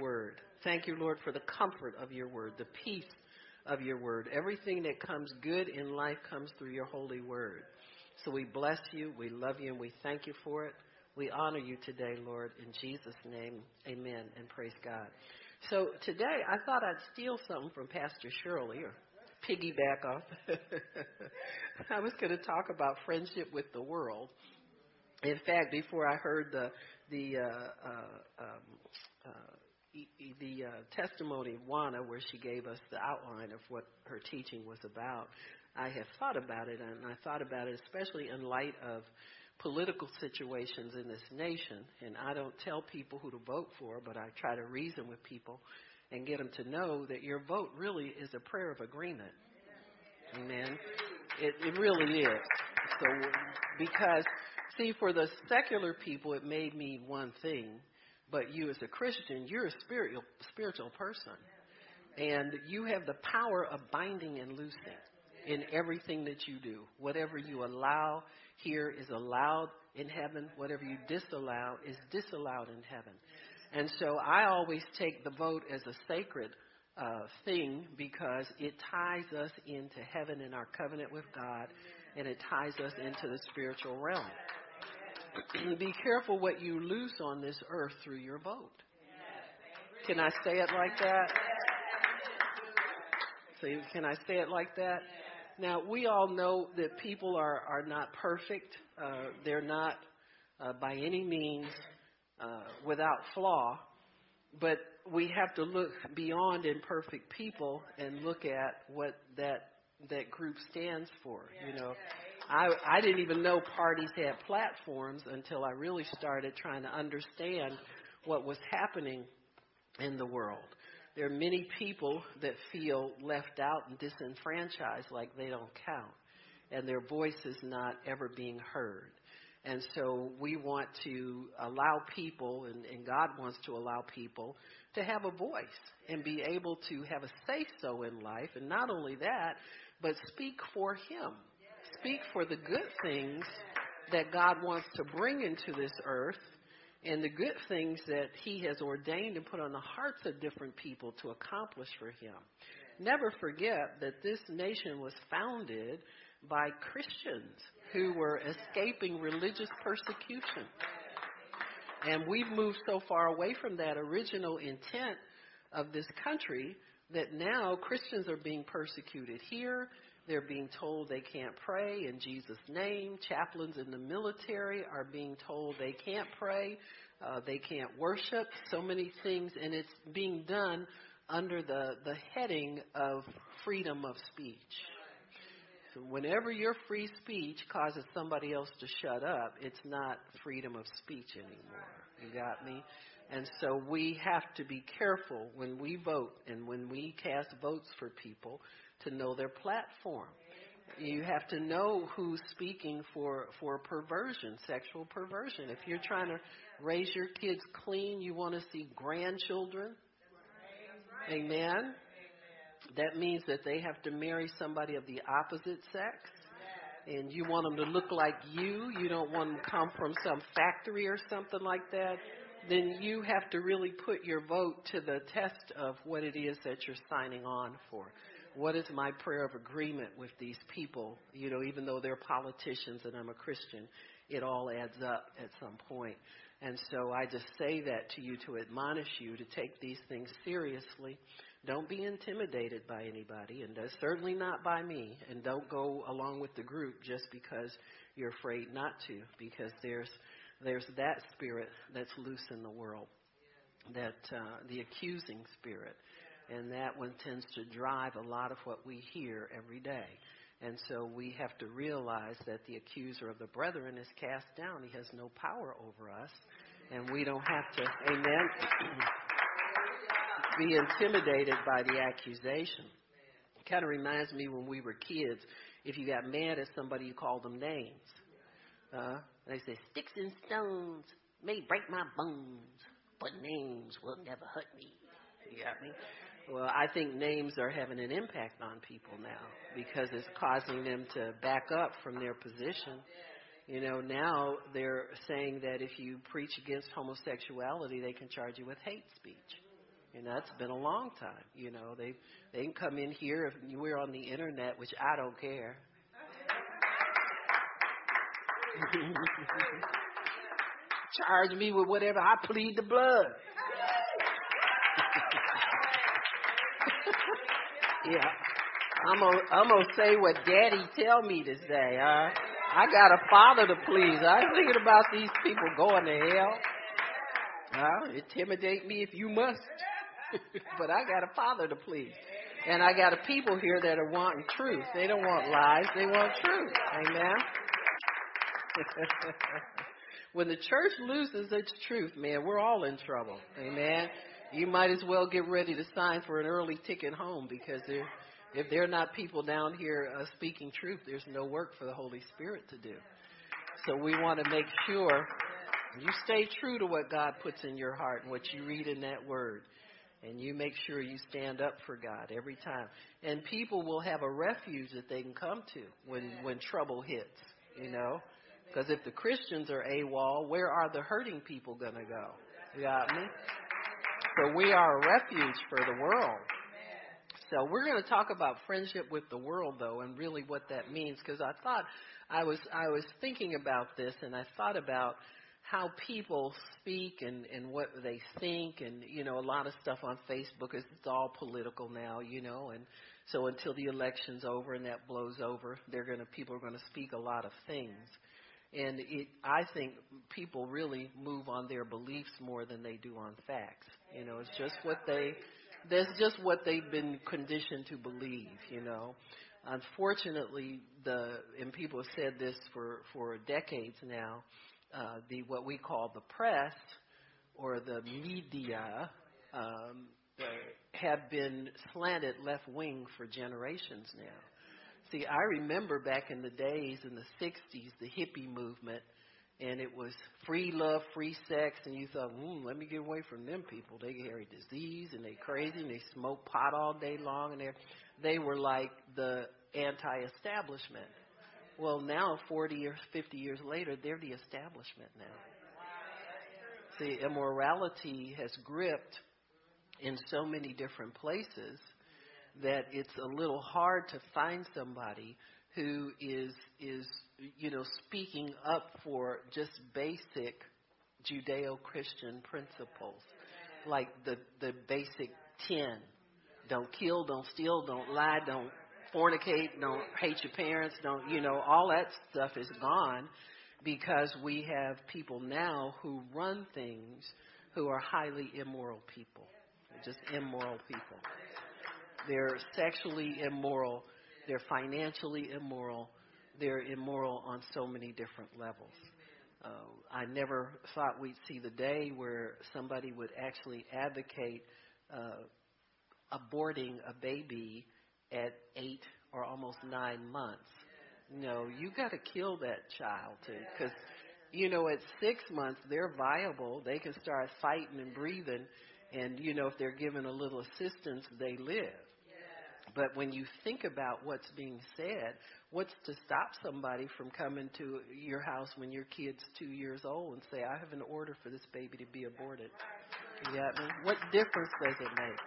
word. Thank you, Lord, for the comfort of your word, the peace of your word. Everything that comes good in life comes through your holy word. So we bless you, we love you, and we thank you for it. We honor you today, Lord, in Jesus' name. Amen and praise God. So today I thought I'd steal something from Pastor Shirley or piggyback off. I was going to talk about friendship with the world. In fact, before I heard the the uh, uh, um, uh, the uh, testimony of Juana, where she gave us the outline of what her teaching was about, I have thought about it, and I thought about it especially in light of political situations in this nation. And I don't tell people who to vote for, but I try to reason with people and get them to know that your vote really is a prayer of agreement. Amen. It, it really is. So, because, see, for the secular people, it may mean one thing, but you as a Christian, you're a spiritual, spiritual person. And you have the power of binding and loosing in everything that you do. Whatever you allow here is allowed in heaven. Whatever you disallow is disallowed in heaven. And so I always take the vote as a sacred uh, thing because it ties us into heaven and our covenant with God and it ties us into the spiritual realm. Be careful what you loose on this earth through your vote. Can I say it like that? Can I say it like that? Now, we all know that people are, are not perfect. Uh, they're not uh, by any means uh, without flaw. But we have to look beyond imperfect people and look at what that that group stands for. You know, I I didn't even know parties had platforms until I really started trying to understand what was happening in the world. There are many people that feel left out and disenfranchised like they don't count, and their voice is not ever being heard. And so we want to allow people, and, and God wants to allow people to have a voice and be able to have a say so in life. And not only that, but speak for Him. Speak for the good things that God wants to bring into this earth and the good things that He has ordained and put on the hearts of different people to accomplish for Him. Never forget that this nation was founded by Christians who were escaping religious persecution. And we've moved so far away from that original intent of this country that now Christians are being persecuted here. They're being told they can't pray in Jesus' name. Chaplains in the military are being told they can't pray, uh, they can't worship, so many things, and it's being done under the, the heading of freedom of speech. So whenever your free speech causes somebody else to shut up, it's not freedom of speech anymore. You got me? And so we have to be careful when we vote and when we cast votes for people to know their platform. You have to know who's speaking for, for perversion, sexual perversion. If you're trying to raise your kids clean, you want to see grandchildren. Amen. That means that they have to marry somebody of the opposite sex. And you want them to look like you. You don't want them to come from some factory or something like that. Then you have to really put your vote to the test of what it is that you're signing on for. What is my prayer of agreement with these people? You know, even though they're politicians and I'm a Christian, it all adds up at some point. And so I just say that to you to admonish you to take these things seriously don't be intimidated by anybody, and certainly not by me. And don't go along with the group just because you're afraid not to, because there's there's that spirit that's loose in the world, that uh, the accusing spirit, and that one tends to drive a lot of what we hear every day. And so we have to realize that the accuser of the brethren is cast down. He has no power over us, and we don't have to. Amen. be intimidated by the accusation. It kind of reminds me when we were kids, if you got mad at somebody, you called them names. Uh, they say, sticks and stones may break my bones, but names will never hurt me. You got me? Well, I think names are having an impact on people now because it's causing them to back up from their position. You know, now they're saying that if you preach against homosexuality, they can charge you with hate speech. And that's been a long time. You know, they they can come in here if we're on the internet, which I don't care. Charge me with whatever. I plead the blood. Yeah. I'm gonna I'm gonna say what Daddy tell me to say. Huh? I got a father to please. I ain't thinking about these people going to hell. Huh? Intimidate me if you must. but I got a father to please. And I got a people here that are wanting truth. They don't want lies, they want truth. Amen. when the church loses its truth, man, we're all in trouble. Amen. You might as well get ready to sign for an early ticket home because they're if they're not people down here uh, speaking truth, there's no work for the Holy Spirit to do. So we want to make sure you stay true to what God puts in your heart and what you read in that word. And you make sure you stand up for God every time. And people will have a refuge that they can come to when, when trouble hits, you know? Because if the Christians are AWOL, where are the hurting people going to go? You got me? So we are a refuge for the world. So we're going to talk about friendship with the world, though, and really what that means. Because I thought I was I was thinking about this, and I thought about how people speak and and what they think, and you know, a lot of stuff on Facebook is it's all political now, you know, and so until the election's over and that blows over, they're going to people are going to speak a lot of things. And it, I think people really move on their beliefs more than they do on facts. You know, it's just what they that's just what they've been conditioned to believe, you know. Unfortunately, the and people have said this for for decades now, uh, the what we call the press or the media um, have been slanted left wing for generations now. See, I remember back in the days in the '60s, the hippie movement and it was free love, free sex, and you thought, hmm, let me get away from them people. They carry disease and they crazy and they smoke pot all day long and they they were like the anti-establishment. Well, now 40 or 50 years later, they're the establishment now. See, immorality has gripped in so many different places that it's a little hard to find somebody who is is you know speaking up for just basic Judeo-Christian principles, like the the basic ten: don't kill, don't steal, don't lie, don't fornicate, don't hate your parents, don't you know all that stuff is gone because we have people now who run things who are highly immoral people, just immoral people. They're sexually immoral they're financially immoral. They're immoral on so many different levels. Uh, I never thought we'd see the day where somebody would actually advocate uh, aborting a baby at eight or almost nine months. No, you got to kill that child too, because you know at six months they're viable. They can start fighting and breathing, and you know if they're given a little assistance, they live. But when you think about what's being said, what's to stop somebody from coming to your house when your kid's two years old and say, I have an order for this baby to be aborted? You got me? What difference does it make?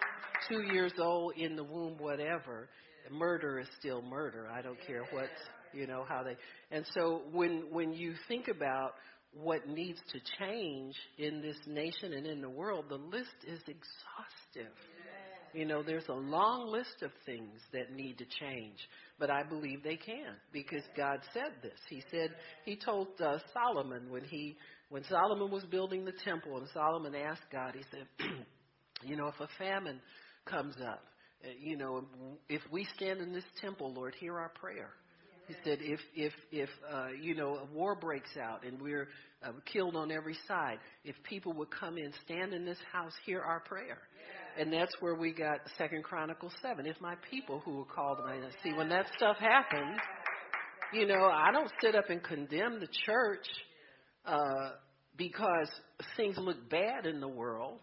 Two years old, in the womb, whatever. Murder is still murder. I don't care what's, you know, how they. And so when, when you think about what needs to change in this nation and in the world, the list is exhaustive. You know, there's a long list of things that need to change, but I believe they can because God said this. He said he told uh, Solomon when he when Solomon was building the temple and Solomon asked God, he said, you know, if a famine comes up, uh, you know, if we stand in this temple, Lord, hear our prayer. He said, if if if uh, you know a war breaks out and we're uh, killed on every side, if people would come in, stand in this house, hear our prayer. And that's where we got Second Chronicles seven. If my people who are called by. See, when that stuff happens, you know, I don't sit up and condemn the church uh, because things look bad in the world.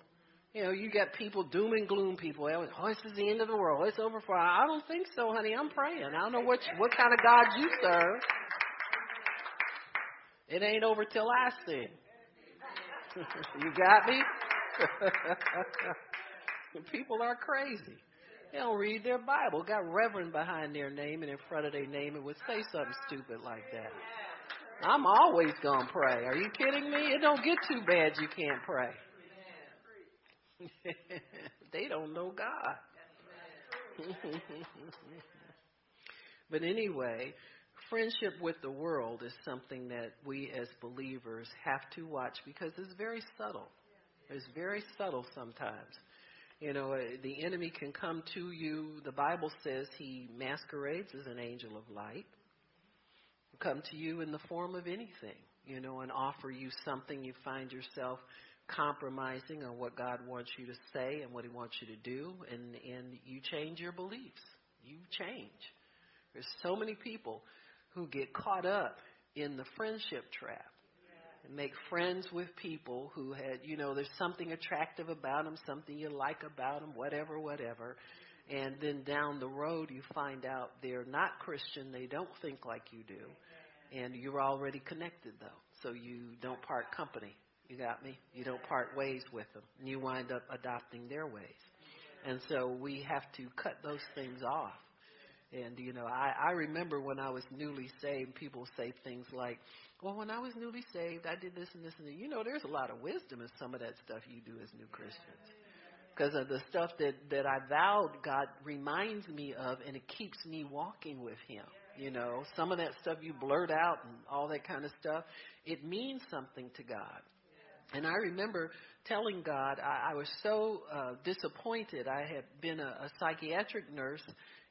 You know, you got people doom and gloom people. Oh, this is the end of the world. It's over for. I don't think so, honey. I'm praying. I don't know what what kind of God you serve. It ain't over till I sing. you got me? People are crazy. They don't read their Bible. Got Reverend behind their name and in front of their name and would say something stupid like that. I'm always gonna pray. Are you kidding me? It don't get too bad you can't pray. they don't know God. but anyway, friendship with the world is something that we as believers have to watch because it's very subtle. It's very subtle sometimes. You know, uh, the enemy can come to you. The Bible says he masquerades as an angel of light. Come to you in the form of anything, you know, and offer you something you find yourself compromising on what God wants you to say and what He wants you to do, and and you change your beliefs. You change. There's so many people who get caught up in the friendship trap and make friends with people who had, you know, there's something attractive about them, something you like about them, whatever, whatever. And then down the road, you find out they're not Christian, they don't think like you do, and you're already connected though, so you don't part company. You got me? You don't part ways with them. And you wind up adopting their ways. And so we have to cut those things off. And, you know, I, I remember when I was newly saved, people say things like, well, when I was newly saved, I did this and this and that. You know, there's a lot of wisdom in some of that stuff you do as new Christians. Because of the stuff that, that I vowed God reminds me of, and it keeps me walking with Him. You know, some of that stuff you blurt out and all that kind of stuff, it means something to God. And I remember telling God, I, I was so uh, disappointed. I had been a, a psychiatric nurse,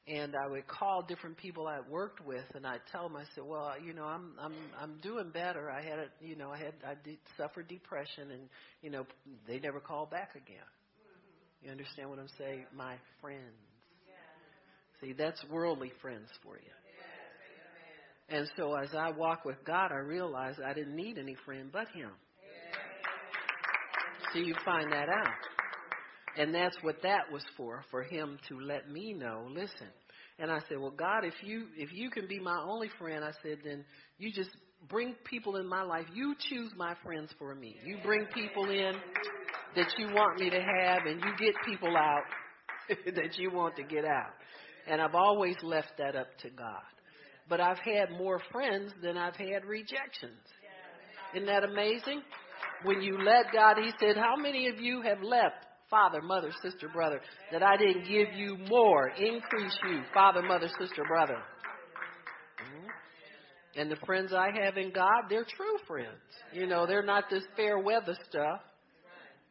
and I would call different people I worked with, and I'd tell them, I said, "Well, you know, I'm I'm I'm doing better. I had a, you know, I had I did suffer depression, and you know, they never called back again. You understand what I'm saying, my friends? See, that's worldly friends for you." And so as I walk with God, I realized I didn't need any friend but Him. So you find that out. And that's what that was for, for him to let me know, listen. And I said, Well, God, if you if you can be my only friend, I said, then you just bring people in my life. You choose my friends for me. You bring people in that you want me to have, and you get people out that you want to get out. And I've always left that up to God. But I've had more friends than I've had rejections. Isn't that amazing? when you let God, He said, How many of you have left father, mother, sister, brother, that I didn't give you more, increase you, father, mother, sister, brother? Mm-hmm. And the friends I have in God, they're true friends. You know, they're not this fair weather stuff.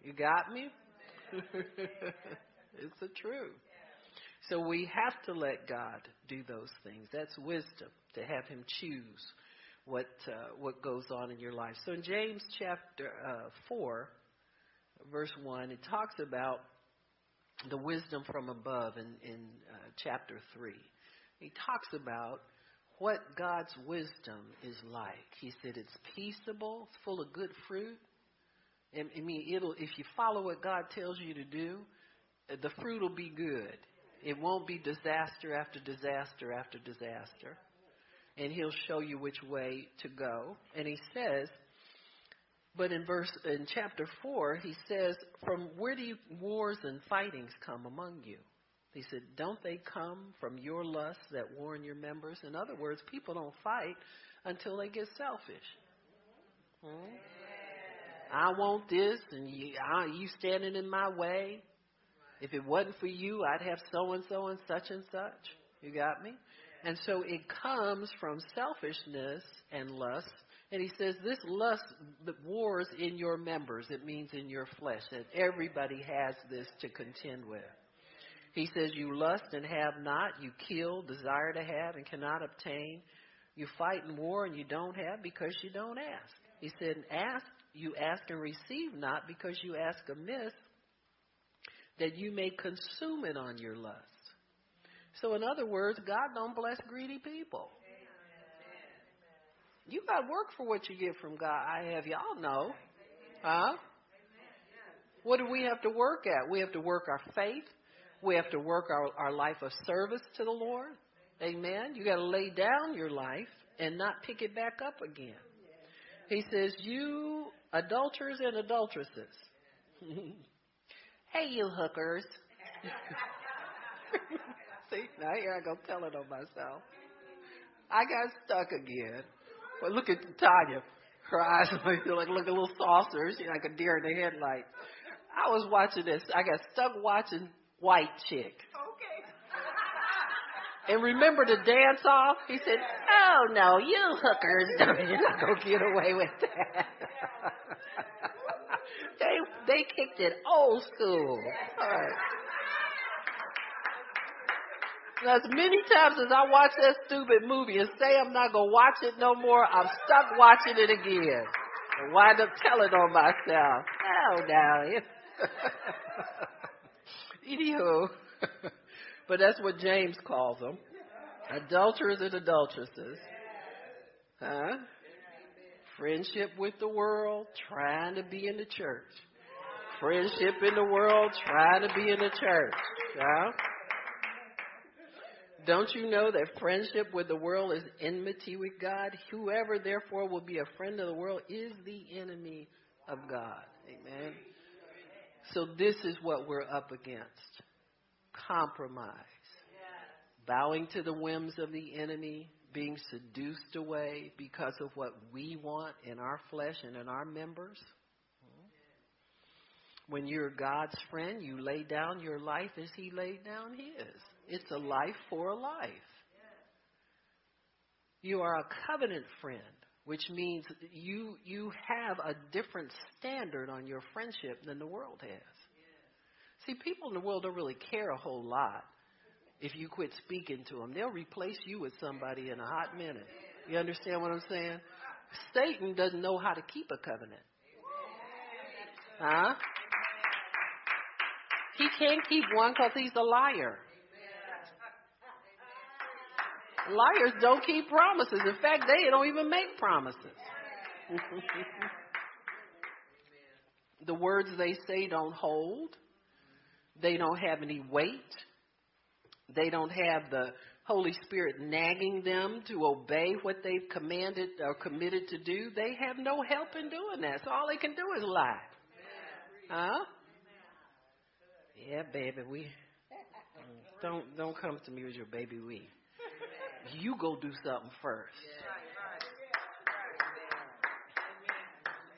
You got me? it's the truth. So we have to let God do those things. That's wisdom, to have Him choose what uh, what goes on in your life. So in James chapter uh, four, verse one, it talks about the wisdom from above. In in uh, chapter three, he talks about what God's wisdom is like. He said it's peaceable, it's full of good fruit. I mean, it'll if you follow what God tells you to do, the fruit will be good. It won't be disaster after disaster after disaster and he'll show you which way to go. And he says, but in verse in chapter four, he says, "From where do you, wars and fightings come among you?" He said, "Don't they come from your lusts that warn your members?" In other words, people don't fight until they get selfish. Hmm? I want this, and you, I, you standing in my way. If it wasn't for you, I'd have so and so and such and such. You got me? And so it comes from selfishness and lust. And he says this lust that wars in your members. It means in your flesh. That everybody has this to contend with. He says you lust and have not. You kill, desire to have, and cannot obtain. You fight in war and you don't have because you don't ask. He said, ask, you ask and receive not because you ask amiss that you may consume it on your lust. So, in other words, God don't bless greedy people. You got to work for what you get from God. I have y'all know, huh? What do we have to work at? We have to work our faith. We have to work our, our life of service to the Lord. Amen. You got to lay down your life and not pick it back up again. He says, "You adulterers and adulteresses, Hey, you hookers. See, now here I go telling on myself. I got stuck again. But look at Tanya. Her eyes like like look a little saucers, you know, like a deer in the headlights. I was watching this. I got stuck watching White Chick. Okay. And remember the dance off? He said, "Oh no, you hookers, you're not gonna get away with that." they they kicked it old school. All right. As many times as I watch that stupid movie and say I'm not gonna watch it no more, I'm stuck watching it again. And wind up telling on myself. Oh no. Anywho. but that's what James calls them. Adulterers and adulteresses. Huh? Friendship with the world, trying to be in the church. Friendship in the world, trying to be in the church. Yeah? Don't you know that friendship with the world is enmity with God? Whoever therefore will be a friend of the world is the enemy of God. Amen. So this is what we're up against. Compromise. Bowing to the whims of the enemy, being seduced away because of what we want in our flesh and in our members. When you're God's friend, you lay down your life as He laid down His. It's a life for a life. You are a covenant friend, which means you you have a different standard on your friendship than the world has. See, people in the world don't really care a whole lot if you quit speaking to them. They'll replace you with somebody in a hot minute. You understand what I'm saying? Satan doesn't know how to keep a covenant. Huh? He can't keep one because he's a liar. Liars don't keep promises. In fact, they don't even make promises. the words they say don't hold. They don't have any weight. They don't have the Holy Spirit nagging them to obey what they've commanded or committed to do. They have no help in doing that. So all they can do is lie. Huh? Yeah, baby, we don't don't come to me with your baby we. You go do something first.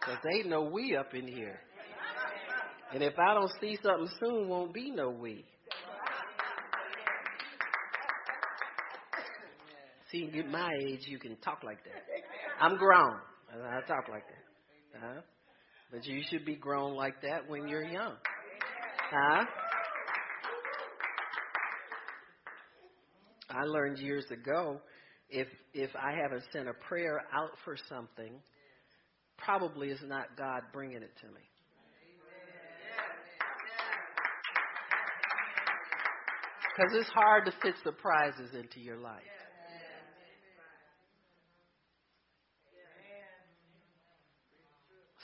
Cause ain't no we up in here. And if I don't see something soon, won't be no we. See, at my age, you can talk like that. I'm grown. I talk like that. Huh? But you should be grown like that when you're young. Huh? I learned years ago if if I haven't sent a prayer out for something, probably is not God bringing it to me. Because it's hard to fit surprises into your life.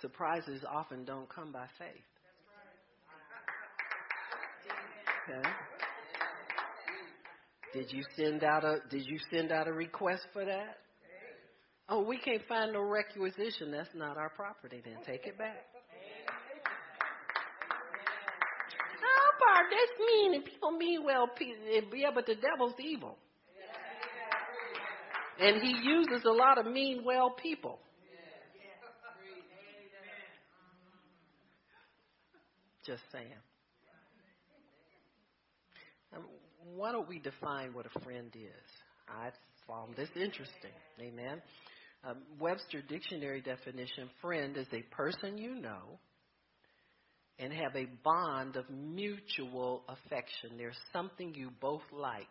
Surprises often don't come by faith. Okay. Did you send out a Did you send out a request for that? Oh, we can't find no requisition. That's not our property. Then take it back. Oh, Bart, that's mean, and people mean well. Eh, yeah, but the devil's evil, and he uses a lot of mean, well people. Just saying. Um, Why don't we define what a friend is? I found this interesting. Amen. Um, Webster Dictionary definition friend is a person you know and have a bond of mutual affection. There's something you both like.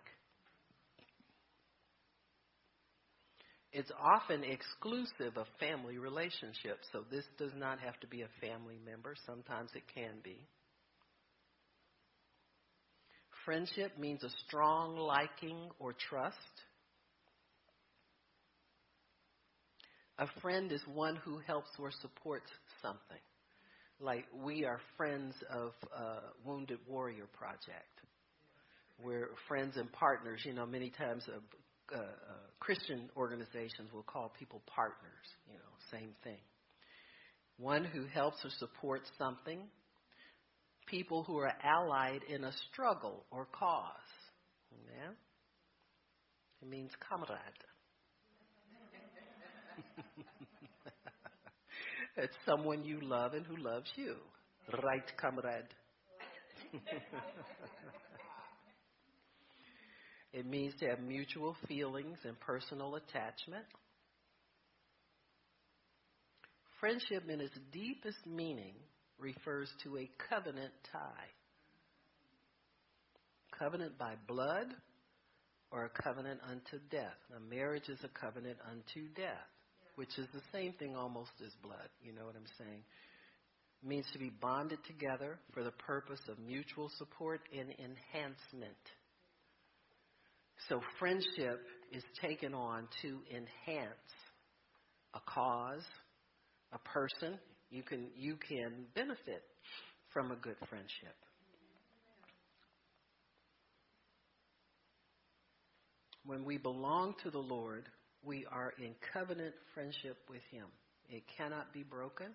It's often exclusive of family relationships, so this does not have to be a family member. Sometimes it can be. Friendship means a strong liking or trust. A friend is one who helps or supports something. Like we are friends of uh, Wounded Warrior Project. We're friends and partners. You know, many times uh, uh, Christian organizations will call people partners. You know, same thing. One who helps or supports something. People who are allied in a struggle or cause. Yeah? It means comrade. it's someone you love and who loves you. Right, comrade. it means to have mutual feelings and personal attachment. Friendship, in its deepest meaning, refers to a covenant tie. Covenant by blood or a covenant unto death. Now, marriage is a covenant unto death, which is the same thing almost as blood. You know what I'm saying? It means to be bonded together for the purpose of mutual support and enhancement. So, friendship is taken on to enhance a cause, a person, you can you can benefit from a good friendship. When we belong to the Lord, we are in covenant friendship with him. It cannot be broken.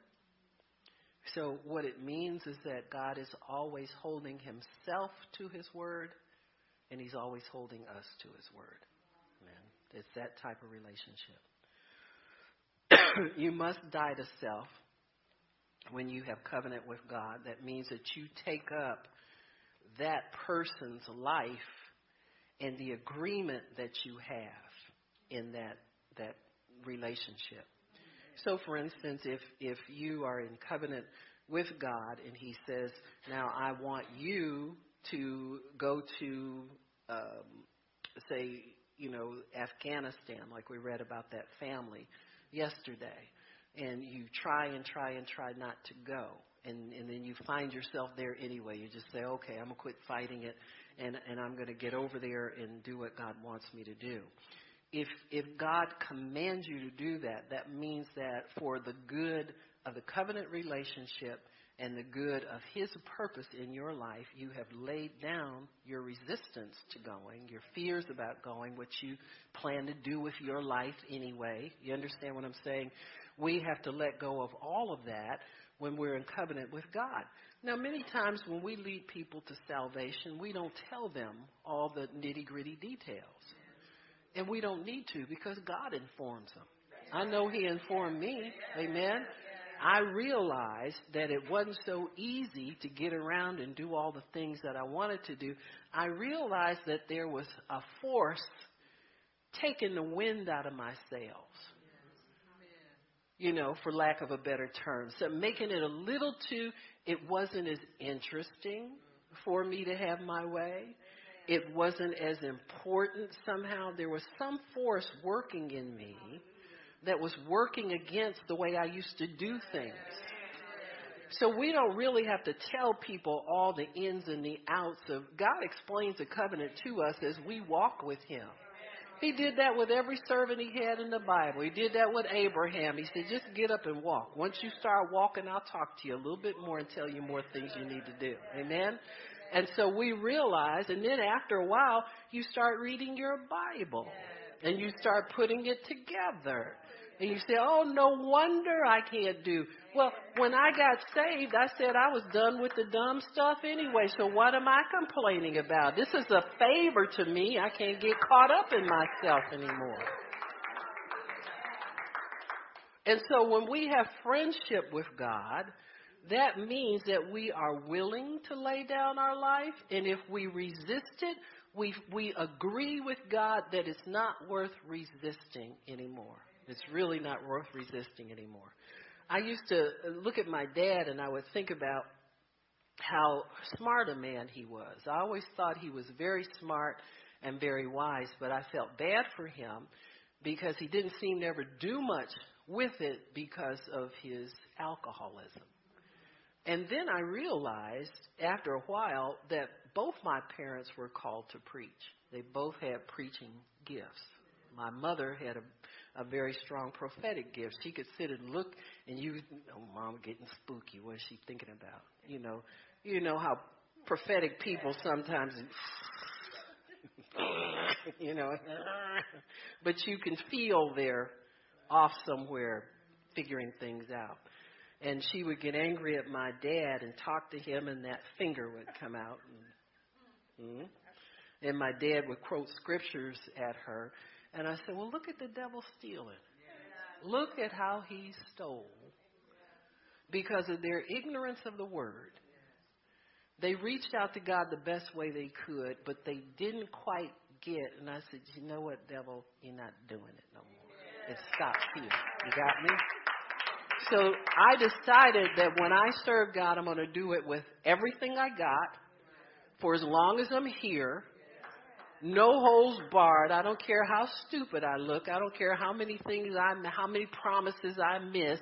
So what it means is that God is always holding himself to his word and he's always holding us to his word. Amen. It's that type of relationship. you must die to self when you have covenant with God. That means that you take up that person's life and the agreement that you have in that that relationship. So for instance, if if you are in covenant with God and he says, "Now I want you to go to um, say, you know, Afghanistan like we read about that family yesterday and you try and try and try not to go and and then you find yourself there anyway you just say okay i'm going to quit fighting it and and i'm going to get over there and do what god wants me to do if if god commands you to do that that means that for the good of the covenant relationship and the good of his purpose in your life, you have laid down your resistance to going, your fears about going, what you plan to do with your life anyway. You understand what I'm saying? We have to let go of all of that when we're in covenant with God. Now, many times when we lead people to salvation, we don't tell them all the nitty gritty details. And we don't need to because God informs them. I know He informed me. Amen. I realized that it wasn't so easy to get around and do all the things that I wanted to do. I realized that there was a force taking the wind out of my sails. You know, for lack of a better term. So making it a little too, it wasn't as interesting for me to have my way. It wasn't as important somehow. There was some force working in me that was working against the way I used to do things. So we don't really have to tell people all the ins and the outs of God explains the covenant to us as we walk with him. He did that with every servant he had in the Bible. He did that with Abraham. He said, just get up and walk. Once you start walking, I'll talk to you a little bit more and tell you more things you need to do. Amen? And so we realize, and then after a while, you start reading your Bible and you start putting it together. And you say, oh, no wonder I can't do. Well, when I got saved, I said I was done with the dumb stuff anyway, so what am I complaining about? This is a favor to me. I can't get caught up in myself anymore. And so when we have friendship with God, that means that we are willing to lay down our life, and if we resist it, we, we agree with God that it's not worth resisting anymore. It's really not worth resisting anymore. I used to look at my dad and I would think about how smart a man he was. I always thought he was very smart and very wise, but I felt bad for him because he didn't seem to ever do much with it because of his alcoholism. And then I realized after a while that both my parents were called to preach. They both had preaching gifts. My mother had a a very strong prophetic gift. She could sit and look, and you, oh, mom, getting spooky. What is she thinking about? You know, you know how prophetic people sometimes, you know, but you can feel they're off somewhere figuring things out. and she would get angry at my dad and talk to him, and that finger would come out. And, mm, and my dad would quote scriptures at her. And I said, Well, look at the devil stealing. Look at how he stole. Because of their ignorance of the word, they reached out to God the best way they could, but they didn't quite get. And I said, You know what, devil? You're not doing it no more. It stops here. You got me? So I decided that when I serve God, I'm going to do it with everything I got for as long as I'm here. No holes barred. I don't care how stupid I look. I don't care how many things I, how many promises I miss,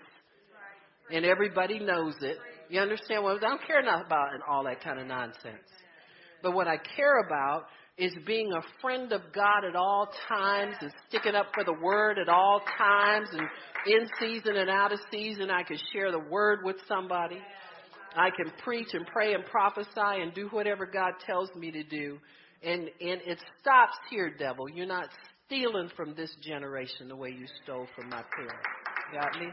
and everybody knows it. You understand what I don't care enough about and all that kind of nonsense. But what I care about is being a friend of God at all times and sticking up for the word at all times and in season and out of season. I can share the word with somebody. I can preach and pray and prophesy and do whatever God tells me to do. And, and it stops here, devil. You're not stealing from this generation the way you stole from my parents. Got me?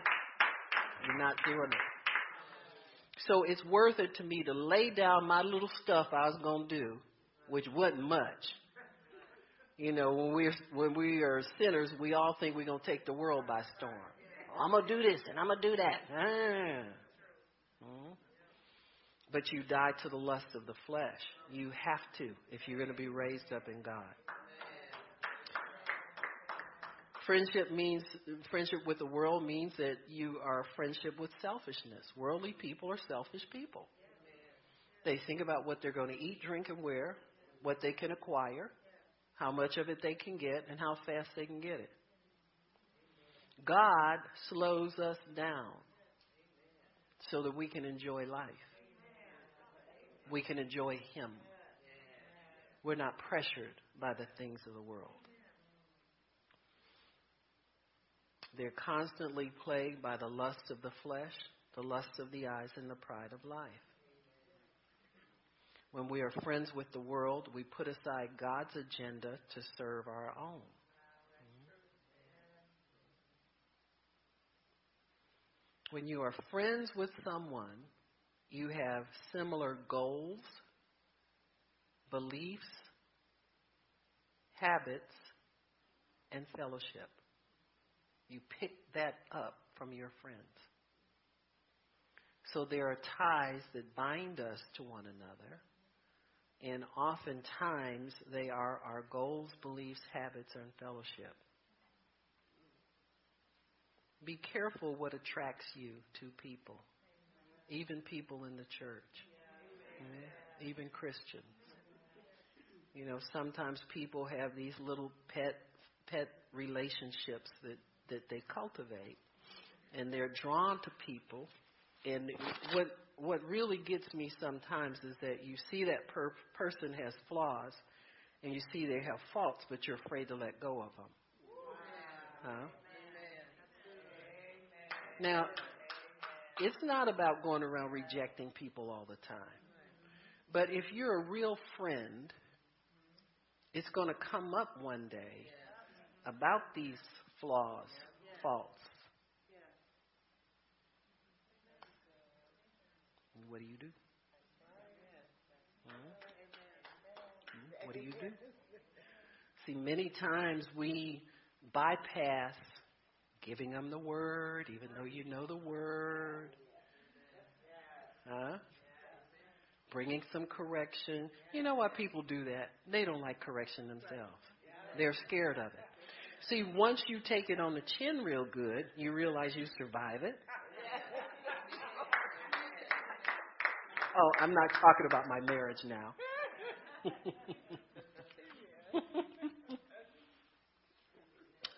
You're not doing it. So it's worth it to me to lay down my little stuff I was going to do which wasn't much. You know, when we're when we are sinners, we all think we're gonna take the world by storm. I'm gonna do this and I'm gonna do that. Ah. But you die to the lust of the flesh. You have to if you're going to be raised up in God. Friendship means friendship with the world means that you are friendship with selfishness. Worldly people are selfish people. They think about what they're going to eat, drink, and wear what they can acquire, how much of it they can get, and how fast they can get it. God slows us down so that we can enjoy life. We can enjoy Him. We're not pressured by the things of the world. They're constantly plagued by the lust of the flesh, the lust of the eyes, and the pride of life. When we are friends with the world, we put aside God's agenda to serve our own. When you are friends with someone, you have similar goals, beliefs, habits, and fellowship. You pick that up from your friends. So there are ties that bind us to one another and oftentimes they are our goals, beliefs, habits, and fellowship. Be careful what attracts you to people, even people in the church, mm-hmm. even Christians. You know, sometimes people have these little pet pet relationships that that they cultivate, and they're drawn to people. And what what really gets me sometimes is that you see that per- person has flaws and you see they have faults, but you're afraid to let go of them. Huh? Now, it's not about going around rejecting people all the time. But if you're a real friend, it's going to come up one day about these flaws, faults. what do you do? Hmm? What do you do? See, many times we bypass giving them the word, even though you know the word. Huh? Bringing some correction. You know why people do that? They don't like correction themselves. They're scared of it. See, once you take it on the chin real good, you realize you survive it. Oh, I'm not talking about my marriage now.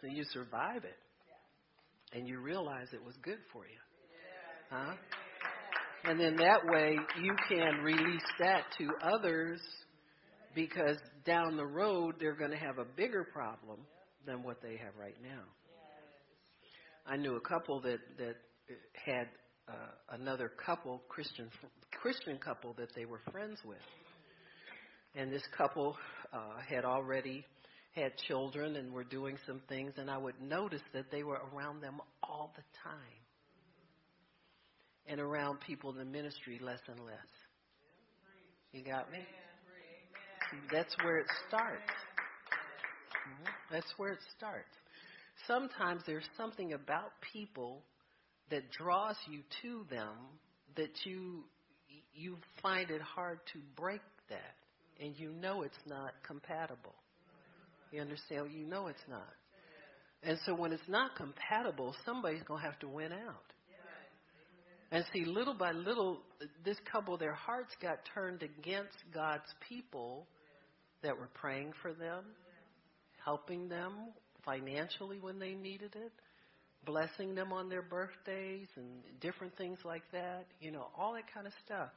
so you survive it. And you realize it was good for you. Huh? And then that way you can release that to others because down the road they're going to have a bigger problem than what they have right now. I knew a couple that that had uh, another couple, Christian Christian couple that they were friends with, and this couple uh, had already had children and were doing some things, and I would notice that they were around them all the time. and around people in the ministry less and less. You got me? That's where it starts. Mm-hmm. That's where it starts. Sometimes there's something about people that draws you to them that you you find it hard to break that and you know it's not compatible. You understand? You know it's not. And so when it's not compatible, somebody's going to have to win out. And see, little by little, this couple, their hearts got turned against God's people that were praying for them, helping them financially when they needed it, blessing them on their birthdays and different things like that, you know, all that kind of stuff.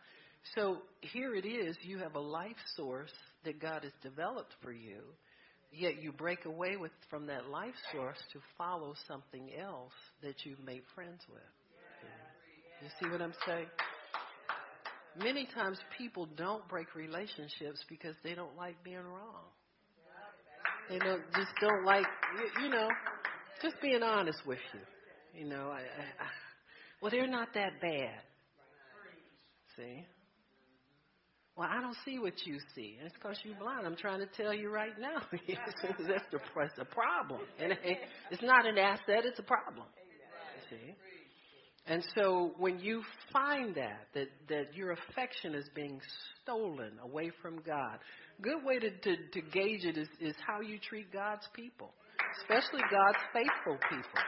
So here it is, you have a life source that God has developed for you, yet you break away with from that life source to follow something else that you've made friends with. You see what I'm saying? Many times people don't break relationships because they don't like being wrong. They don't just don't like you, you know, just being honest with you. You know, I, I, I well they're not that bad. See? Well, I don't see what you see. It's because you're blind. I'm trying to tell you right now. that's, the, that's the problem. And it's not an asset, it's a problem. See? And so when you find that, that, that your affection is being stolen away from God, good way to, to, to gauge it is, is how you treat God's people, especially God's faithful people.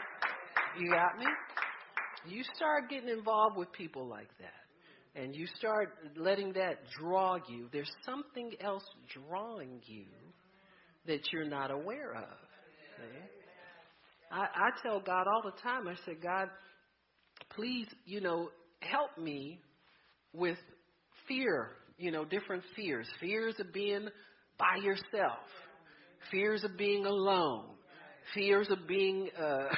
You got me? You start getting involved with people like that, and you start letting that draw you. There's something else drawing you that you're not aware of. See? I, I tell God all the time, I say, God, please, you know, help me with fear, you know, different fears. Fears of being by yourself, fears of being alone, fears of being, uh,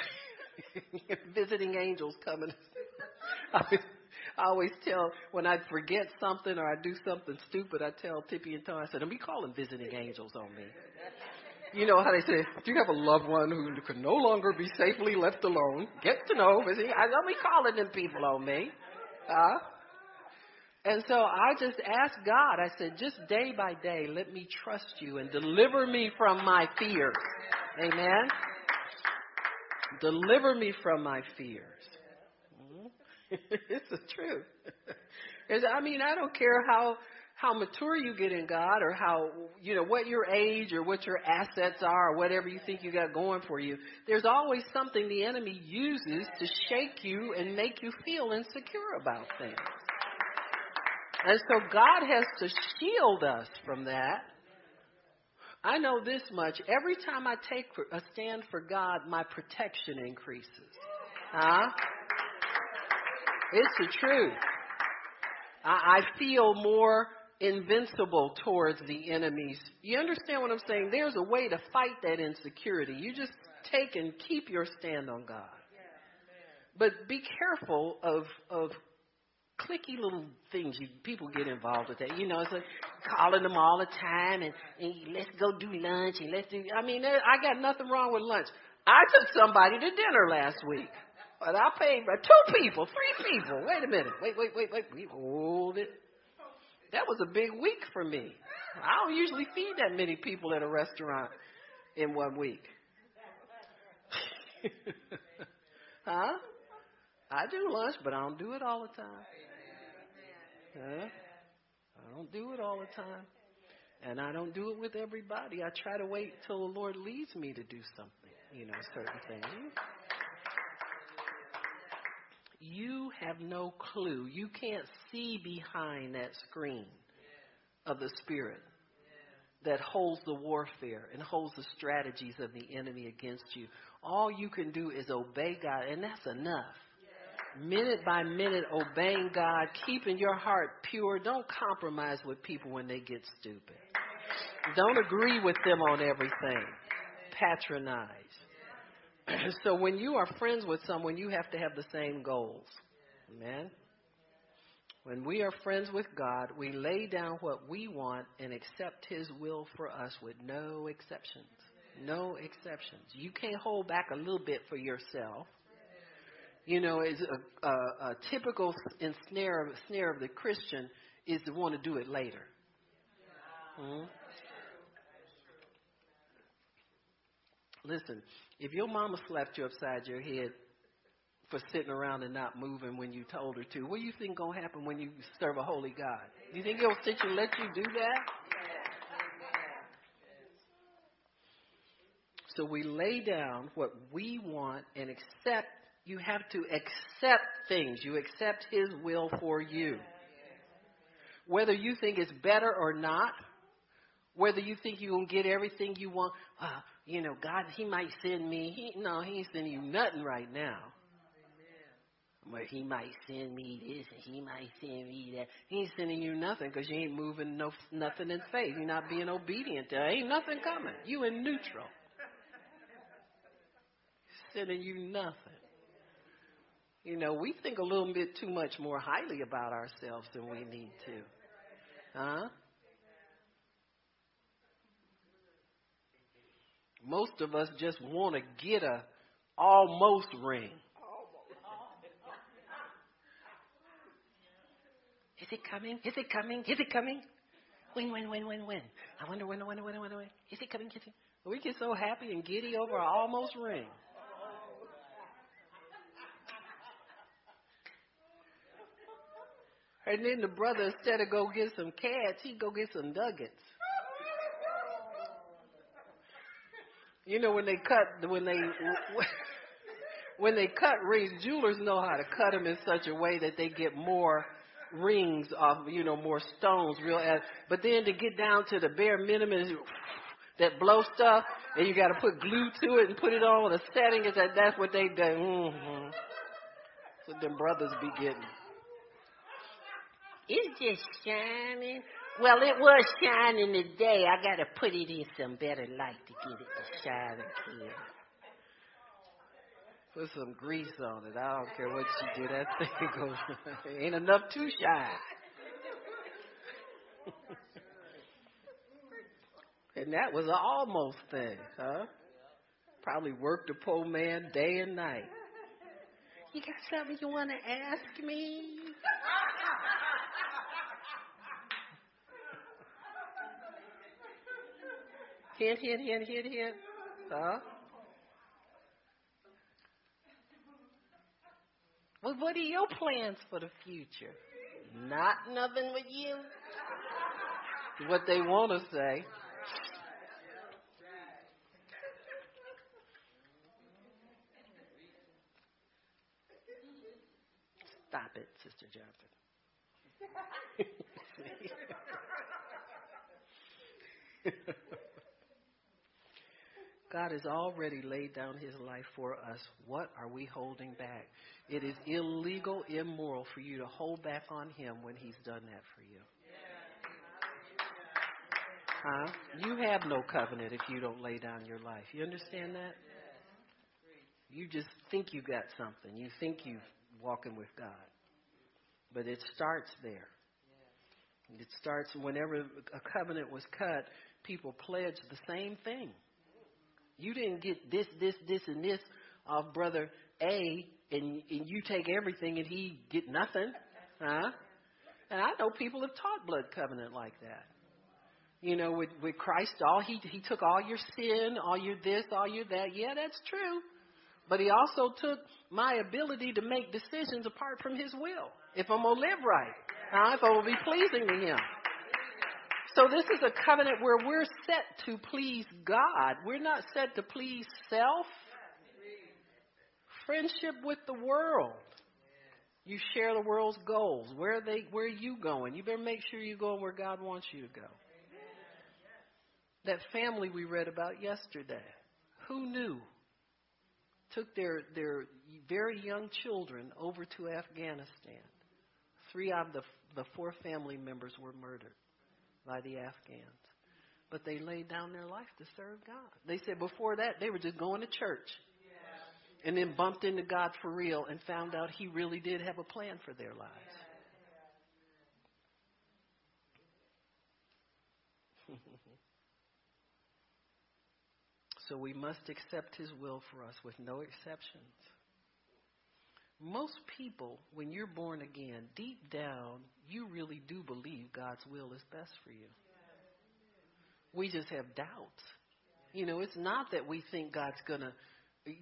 visiting angels coming. I, always tell when I forget something or I do something stupid, I tell Tippy and Tony, I said, "Don't be calling visiting angels on me." you know how they say, do you have a loved one who can no longer be safely left alone? Get to know. I don't be calling them people on me. Uh, and so I just asked God, I said, just day by day, let me trust you and deliver me from my fears. Amen. Deliver me from my fears. It's the truth. I mean, I don't care how how mature you get in God or how, you know, what your age or what your assets are or whatever you think you got going for you, there's always something the enemy uses to shake you and make you feel insecure about things. And so God has to shield us from that. I know this much. Every time I take a stand for God, my protection increases. Huh? It's the truth. I, I feel more invincible towards the enemies. You understand what I'm saying? There's a way to fight that insecurity. You just take and keep your stand on God. But be careful of of cliquey little things you people get involved with that. You know, it's like calling them all the time and, and let's go do lunch and let's do I mean I got nothing wrong with lunch. I took somebody to dinner last week. But I paid for two people, three people. Wait a minute. Wait, wait, wait, wait. We hold it. That was a big week for me. I don't usually feed that many people at a restaurant in one week. huh? I do lunch, but I don't do it all the time. Huh? I don't do it all the time. And I don't do it with everybody. I try to wait till the Lord leads me to do something, you know, certain things. You have no clue. You can't see behind that screen of the Spirit that holds the warfare and holds the strategies of the enemy against you. All you can do is obey God, and that's enough. Minute by minute, obeying God, keeping your heart pure. Don't compromise with people when they get stupid. Don't agree with them on everything. Patronize. so when you are friends with someone, you have to have the same goals. Amen. When we are friends with God, we lay down what we want and accept His will for us with no exceptions. No exceptions. You can't hold back a little bit for yourself. You know, is a, a, a typical ensnare snare of the Christian is to want to do it later. hmm Listen, if your mama slapped you upside your head for sitting around and not moving when you told her to, what do you think gonna happen when you serve a holy God? Do you think he'll sit you let you do that? So we lay down what we want and accept. You have to accept things. You accept His will for you. Whether you think it's better or not, whether you think you're going to get everything you want, uh, you know, God, He might send me. He, no, He ain't sending you nothing right now. But He might send me this and He might send me that. He ain't sending you nothing because you ain't moving no nothing in faith. You're not being obedient. There ain't nothing coming. You in neutral sending you nothing. You know, we think a little bit too much more highly about ourselves than we need to. Huh? Most of us just want to get a almost ring. Is it coming? Is it coming? Is it coming? When, when, when, when, when? I wonder when, I wonder when, when, when, when. Is it coming? Is it? We get so happy and giddy over an almost ring. And then the brother, instead of go get some cats, he go get some nuggets. You know when they cut when they when they cut rings, jewelers know how to cut them in such a way that they get more rings off, you know, more stones, real. But then to get down to the bare minimum, that blow stuff, and you got to put glue to it and put it on a setting. Is that that's what they do? Mm-hmm. What them brothers be getting. It's just shining. Well, it was shining today. I got to put it in some better light to get it to shine again. Put some grease on it. I don't care what you do. That thing goes. Ain't enough to shine. and that was an almost thing, huh? Probably worked the poor man day and night. You got something you want to ask me? Hint, hint, hint, hint, hint. Huh? Well, what are your plans for the future? Not nothing with you. What they want to say. Stop it, Sister Johnson. God has already laid down his life for us. What are we holding back? It is illegal, immoral for you to hold back on him when he's done that for you. Huh? You have no covenant if you don't lay down your life. You understand that? You just think you got something. You think you're walking with God. But it starts there. It starts whenever a covenant was cut, people pledged the same thing. You didn't get this, this, this, and this off brother A, and, and you take everything and he get nothing, huh? And I know people have taught blood covenant like that. You know, with with Christ, all he he took all your sin, all your this, all your that. Yeah, that's true. But he also took my ability to make decisions apart from his will. If I'm gonna live right, huh? if I'm gonna be pleasing to him. So this is a covenant where we're set to please God. We're not set to please self. Friendship with the world. You share the world's goals. Where are they where are you going? You better make sure you're going where God wants you to go. That family we read about yesterday. Who knew? Took their their very young children over to Afghanistan. Three of the the four family members were murdered by the Afghans. But they laid down their life to serve God. They said before that they were just going to church. And then bumped into God for real and found out He really did have a plan for their lives. so we must accept His will for us with no exceptions. Most people, when you're born again, deep down, you really do believe God's will is best for you. We just have doubts. You know, it's not that we think God's going to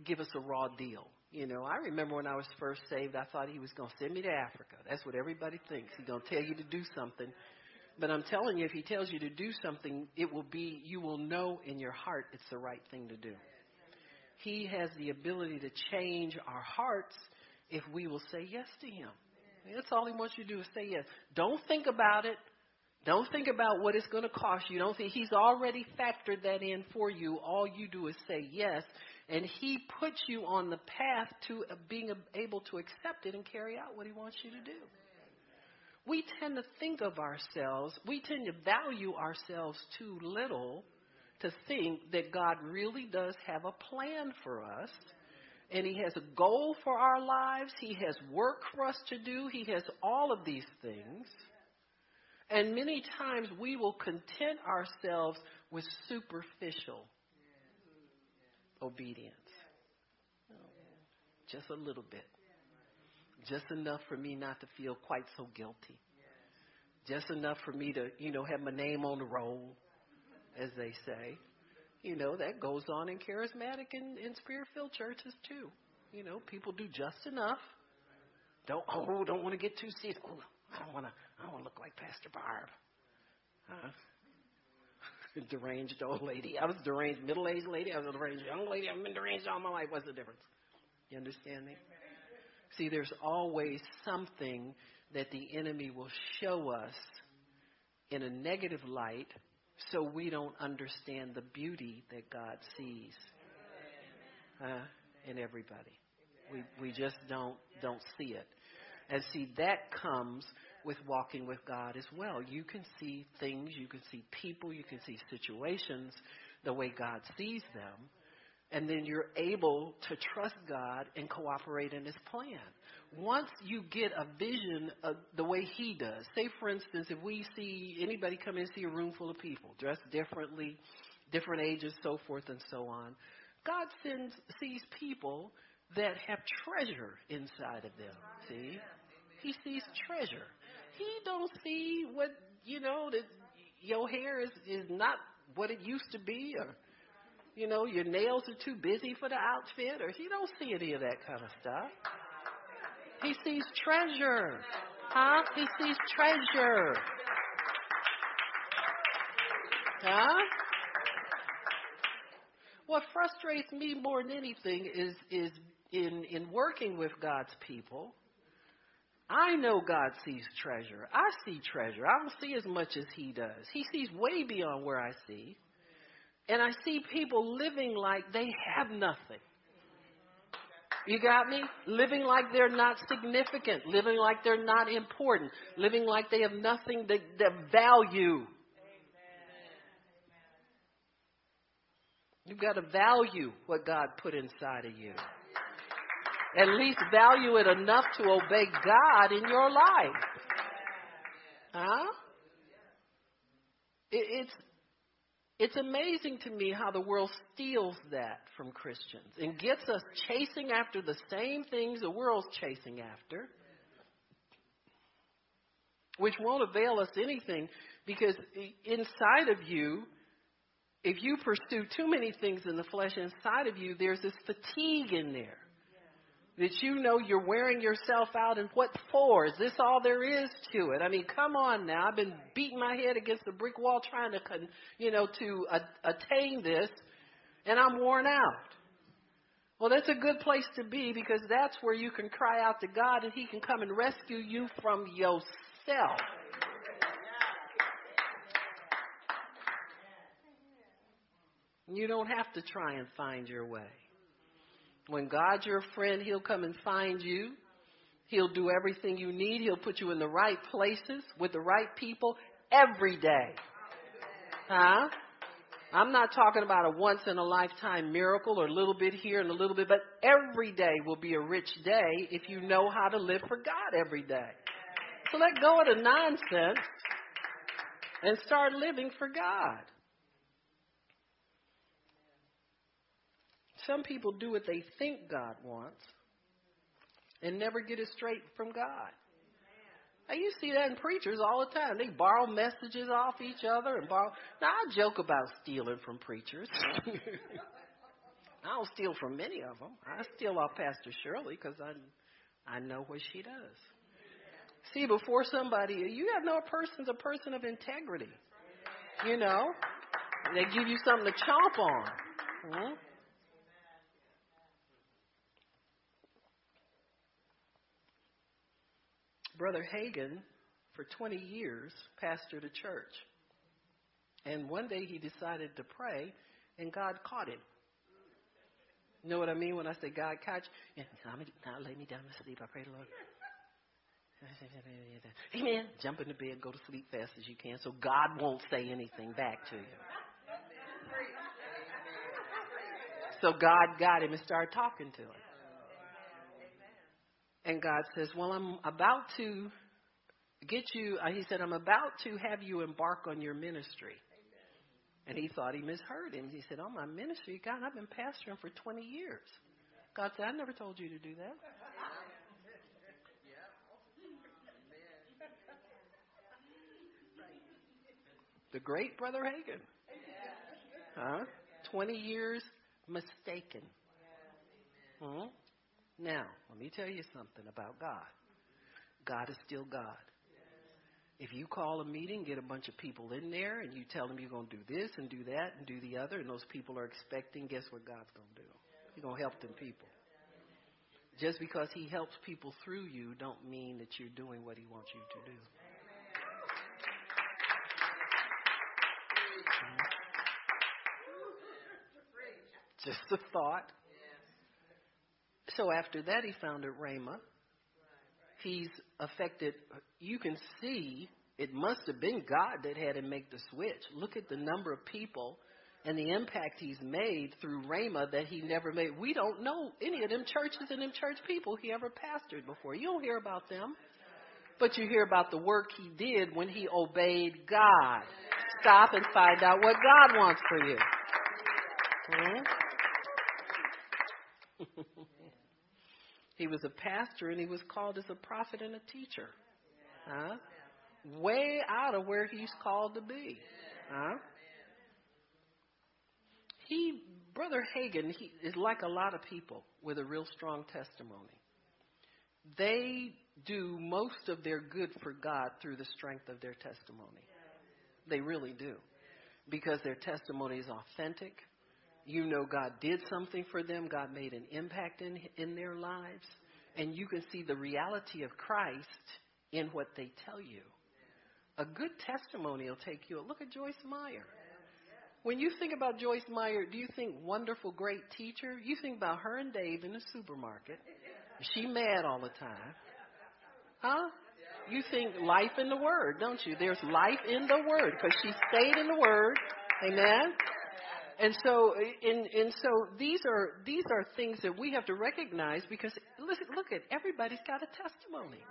give us a raw deal. You know, I remember when I was first saved, I thought He was going to send me to Africa. That's what everybody thinks. He's going to tell you to do something. But I'm telling you, if He tells you to do something, it will be, you will know in your heart it's the right thing to do. He has the ability to change our hearts if we will say yes to Him. That's all He wants you to do is say yes. Don't think about it. Don't think about what it's going to cost you. Don't think He's already factored that in for you. All you do is say yes, and He puts you on the path to uh, being able to accept it and carry out what He wants you to do. We tend to think of ourselves, we tend to value ourselves too little to think that God really does have a plan for us and He has a goal for our lives. He has work for us to do. He has all of these things. And many times we will content ourselves with superficial obedience. Just a little bit. Just enough for me not to feel quite so guilty. Just enough for me to, you know, have my name on the roll, as they say. You know, that goes on in charismatic and in spirit filled churches too. You know, people do just enough. Don't oh, don't want to get too serious. Oh, I don't want to. I don't want to look like Pastor Barb. Huh? deranged old lady. I was deranged middle aged lady. I was a deranged young lady. I've been deranged all my life. What's the difference? You understand me? See, there's always something that the enemy will show us in a negative light so we don't understand the beauty that God sees uh, in everybody. We we just don't don't see it. And see that comes with walking with God as well. You can see things, you can see people, you can see situations the way God sees them. And then you're able to trust God and cooperate in His plan. Once you get a vision of the way He does, say for instance, if we see anybody come in see a room full of people dressed differently, different ages, so forth and so on, God sends sees people that have treasure inside of them. See? He sees treasure. He don't see what you know that your hair is is not what it used to be, or you know your nails are too busy for the outfit, or he don't see any of that kind of stuff. He sees treasure, huh? He sees treasure, huh? What frustrates me more than anything is is in in working with God's people I know God sees treasure. I see treasure. I don't see as much as He does. He sees way beyond where I see. And I see people living like they have nothing. You got me? Living like they're not significant, living like they're not important, living like they have nothing that, that value. You've got to value what God put inside of you at least value it enough to obey God in your life. Huh? It, it's it's amazing to me how the world steals that from Christians and gets us chasing after the same things the world's chasing after, which won't avail us anything because inside of you, if you pursue too many things in the flesh inside of you, there's this fatigue in there that you know you're wearing yourself out and what for? Is this all there is to it? I mean, come on now. I've been beating my head against the brick wall trying to, you know, to uh, attain this and I'm worn out. Well, that's a good place to be because that's where you can cry out to God and He can come and rescue you from yourself. You don't have to try and find your way. When God's your friend, He'll come and find you. He'll do everything you need. He'll put you in the right places with the right people every day. Huh? I'm not talking about a once in a lifetime miracle or a little bit here and a little bit, but every day will be a rich day if you know how to live for God every day. So let go of the nonsense and start living for God. Some people do what they think God wants, and never get it straight from God. Now you see that in preachers all the time. They borrow messages off each other and borrow. Now I joke about stealing from preachers. I don't steal from many of them. I steal off Pastor Shirley because I, I know what she does. See, before somebody, you have no person's a person of integrity. You know, they give you something to chomp on. Hmm? Brother Hagin, for 20 years, pastored a church. And one day he decided to pray, and God caught him. You know what I mean when I say God caught you? Yeah, now lay me down to sleep. I pray the Lord. Amen. Jump in the bed, go to sleep fast as you can so God won't say anything back to you. So God got him and started talking to him. And God says, Well, I'm about to get you, uh, he said, I'm about to have you embark on your ministry. And he thought he misheard him. He said, Oh, my ministry? God, I've been pastoring for 20 years. God said, I never told you to do that. The great Brother Hagin. Huh? 20 years mistaken. Hmm? Now, let me tell you something about God. God is still God. If you call a meeting, get a bunch of people in there, and you tell them you're going to do this and do that and do the other, and those people are expecting, guess what God's going to do? He's going to help them people. Just because He helps people through you, don't mean that you're doing what He wants you to do. Just a thought. So after that, he founded Rhema. He's affected, you can see it must have been God that had him make the switch. Look at the number of people and the impact he's made through Rhema that he never made. We don't know any of them churches and them church people he ever pastored before. You don't hear about them. But you hear about the work he did when he obeyed God. Stop and find out what God wants for you. Hmm? he was a pastor and he was called as a prophet and a teacher. Huh? Way out of where he's called to be. Huh? He, Brother Hagin, he is like a lot of people with a real strong testimony. They do most of their good for God through the strength of their testimony. They really do. Because their testimony is authentic, you know God did something for them, God made an impact in, in their lives, and you can see the reality of Christ in what they tell you. A good testimony will take you. Look at Joyce Meyer. When you think about Joyce Meyer, do you think wonderful, great teacher? You think about her and Dave in the supermarket. She mad all the time. Huh? You think life in the Word, don't you? There's life in the Word because she stayed in the Word. Amen. And so, and, and so these are these are things that we have to recognize because listen, look at everybody's got a testimony.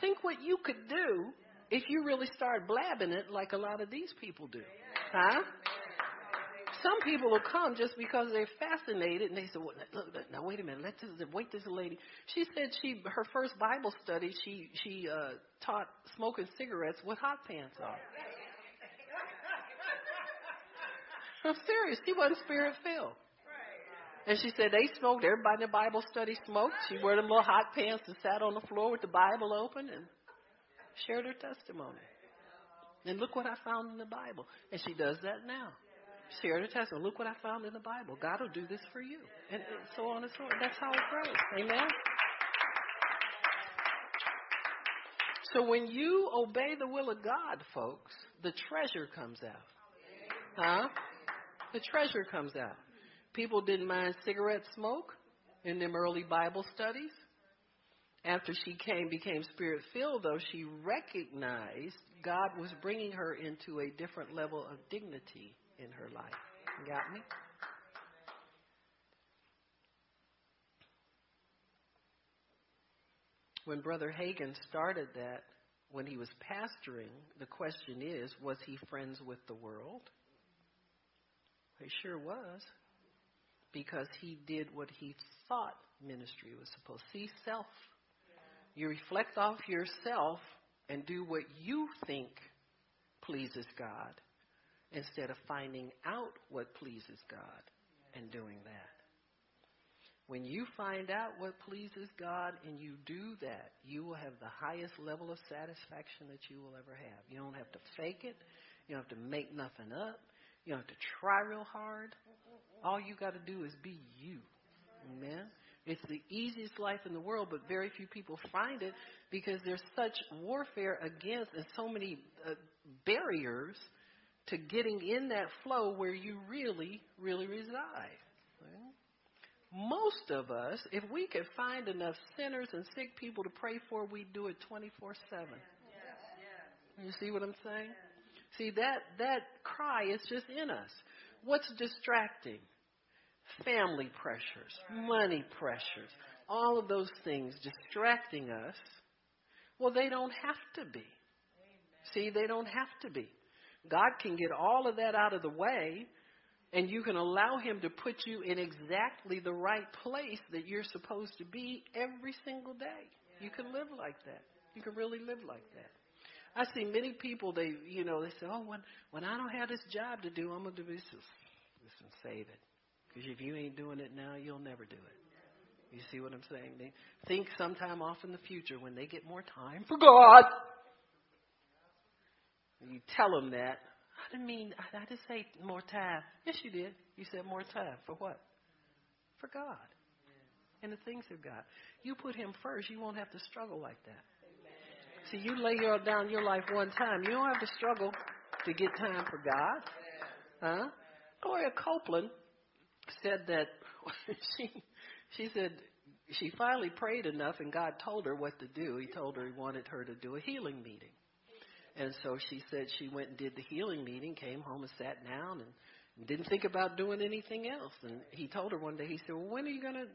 Think what you could do if you really start blabbing it like a lot of these people do, huh? Some people will come just because they're fascinated, and they say, well, look, look, "Now wait a minute, let this wait this lady." She said she her first Bible study she she uh, taught smoking cigarettes with hot pants on. I'm serious. She wasn't spirit filled. And she said they smoked. Everybody in the Bible study smoked. She wore them little hot pants and sat on the floor with the Bible open and shared her testimony. And look what I found in the Bible. And she does that now. Share her testimony. Look what I found in the Bible. God will do this for you. And, and so on and so on. That's how it grows. Amen? So when you obey the will of God, folks, the treasure comes out. Huh? The treasure comes out. People didn't mind cigarette smoke in them early Bible studies. After she came, became spirit filled, though, she recognized God was bringing her into a different level of dignity in her life. Got me? When Brother Hagin started that, when he was pastoring, the question is was he friends with the world? He sure was. because he did what he thought ministry was supposed to. See self. You reflect off yourself and do what you think pleases God instead of finding out what pleases God and doing that. When you find out what pleases God and you do that, you will have the highest level of satisfaction that you will ever have. You don't have to fake it. You don't have to make nothing up. You don't have to try real hard. All you got to do is be you. Amen. It's the easiest life in the world, but very few people find it because there's such warfare against and so many uh, barriers to getting in that flow where you really, really reside. Most of us, if we could find enough sinners and sick people to pray for, we'd do it 24 7. You see what I'm saying? See, that, that cry is just in us. What's distracting? Family pressures, money pressures, all of those things distracting us. Well, they don't have to be. See, they don't have to be. God can get all of that out of the way, and you can allow Him to put you in exactly the right place that you're supposed to be every single day. You can live like that. You can really live like that. I see many people. They, you know, they say, "Oh, when when I don't have this job to do, I'm gonna do this." Listen, save it, because if you ain't doing it now, you'll never do it. You see what I'm saying? They think sometime off in the future when they get more time for God. You tell them that. I didn't mean, I didn't say more time. Yes, you did. You said more time. For what? For God. And the things of God. You put Him first, you won't have to struggle like that. See, you lay your, down your life one time. You don't have to struggle to get time for God. Huh? Gloria Copeland said that she she said she finally prayed enough and God told her what to do. He told her he wanted her to do a healing meeting. And so she said she went and did the healing meeting, came home and sat down and didn't think about doing anything else. And he told her one day, he said, well, when are you going to,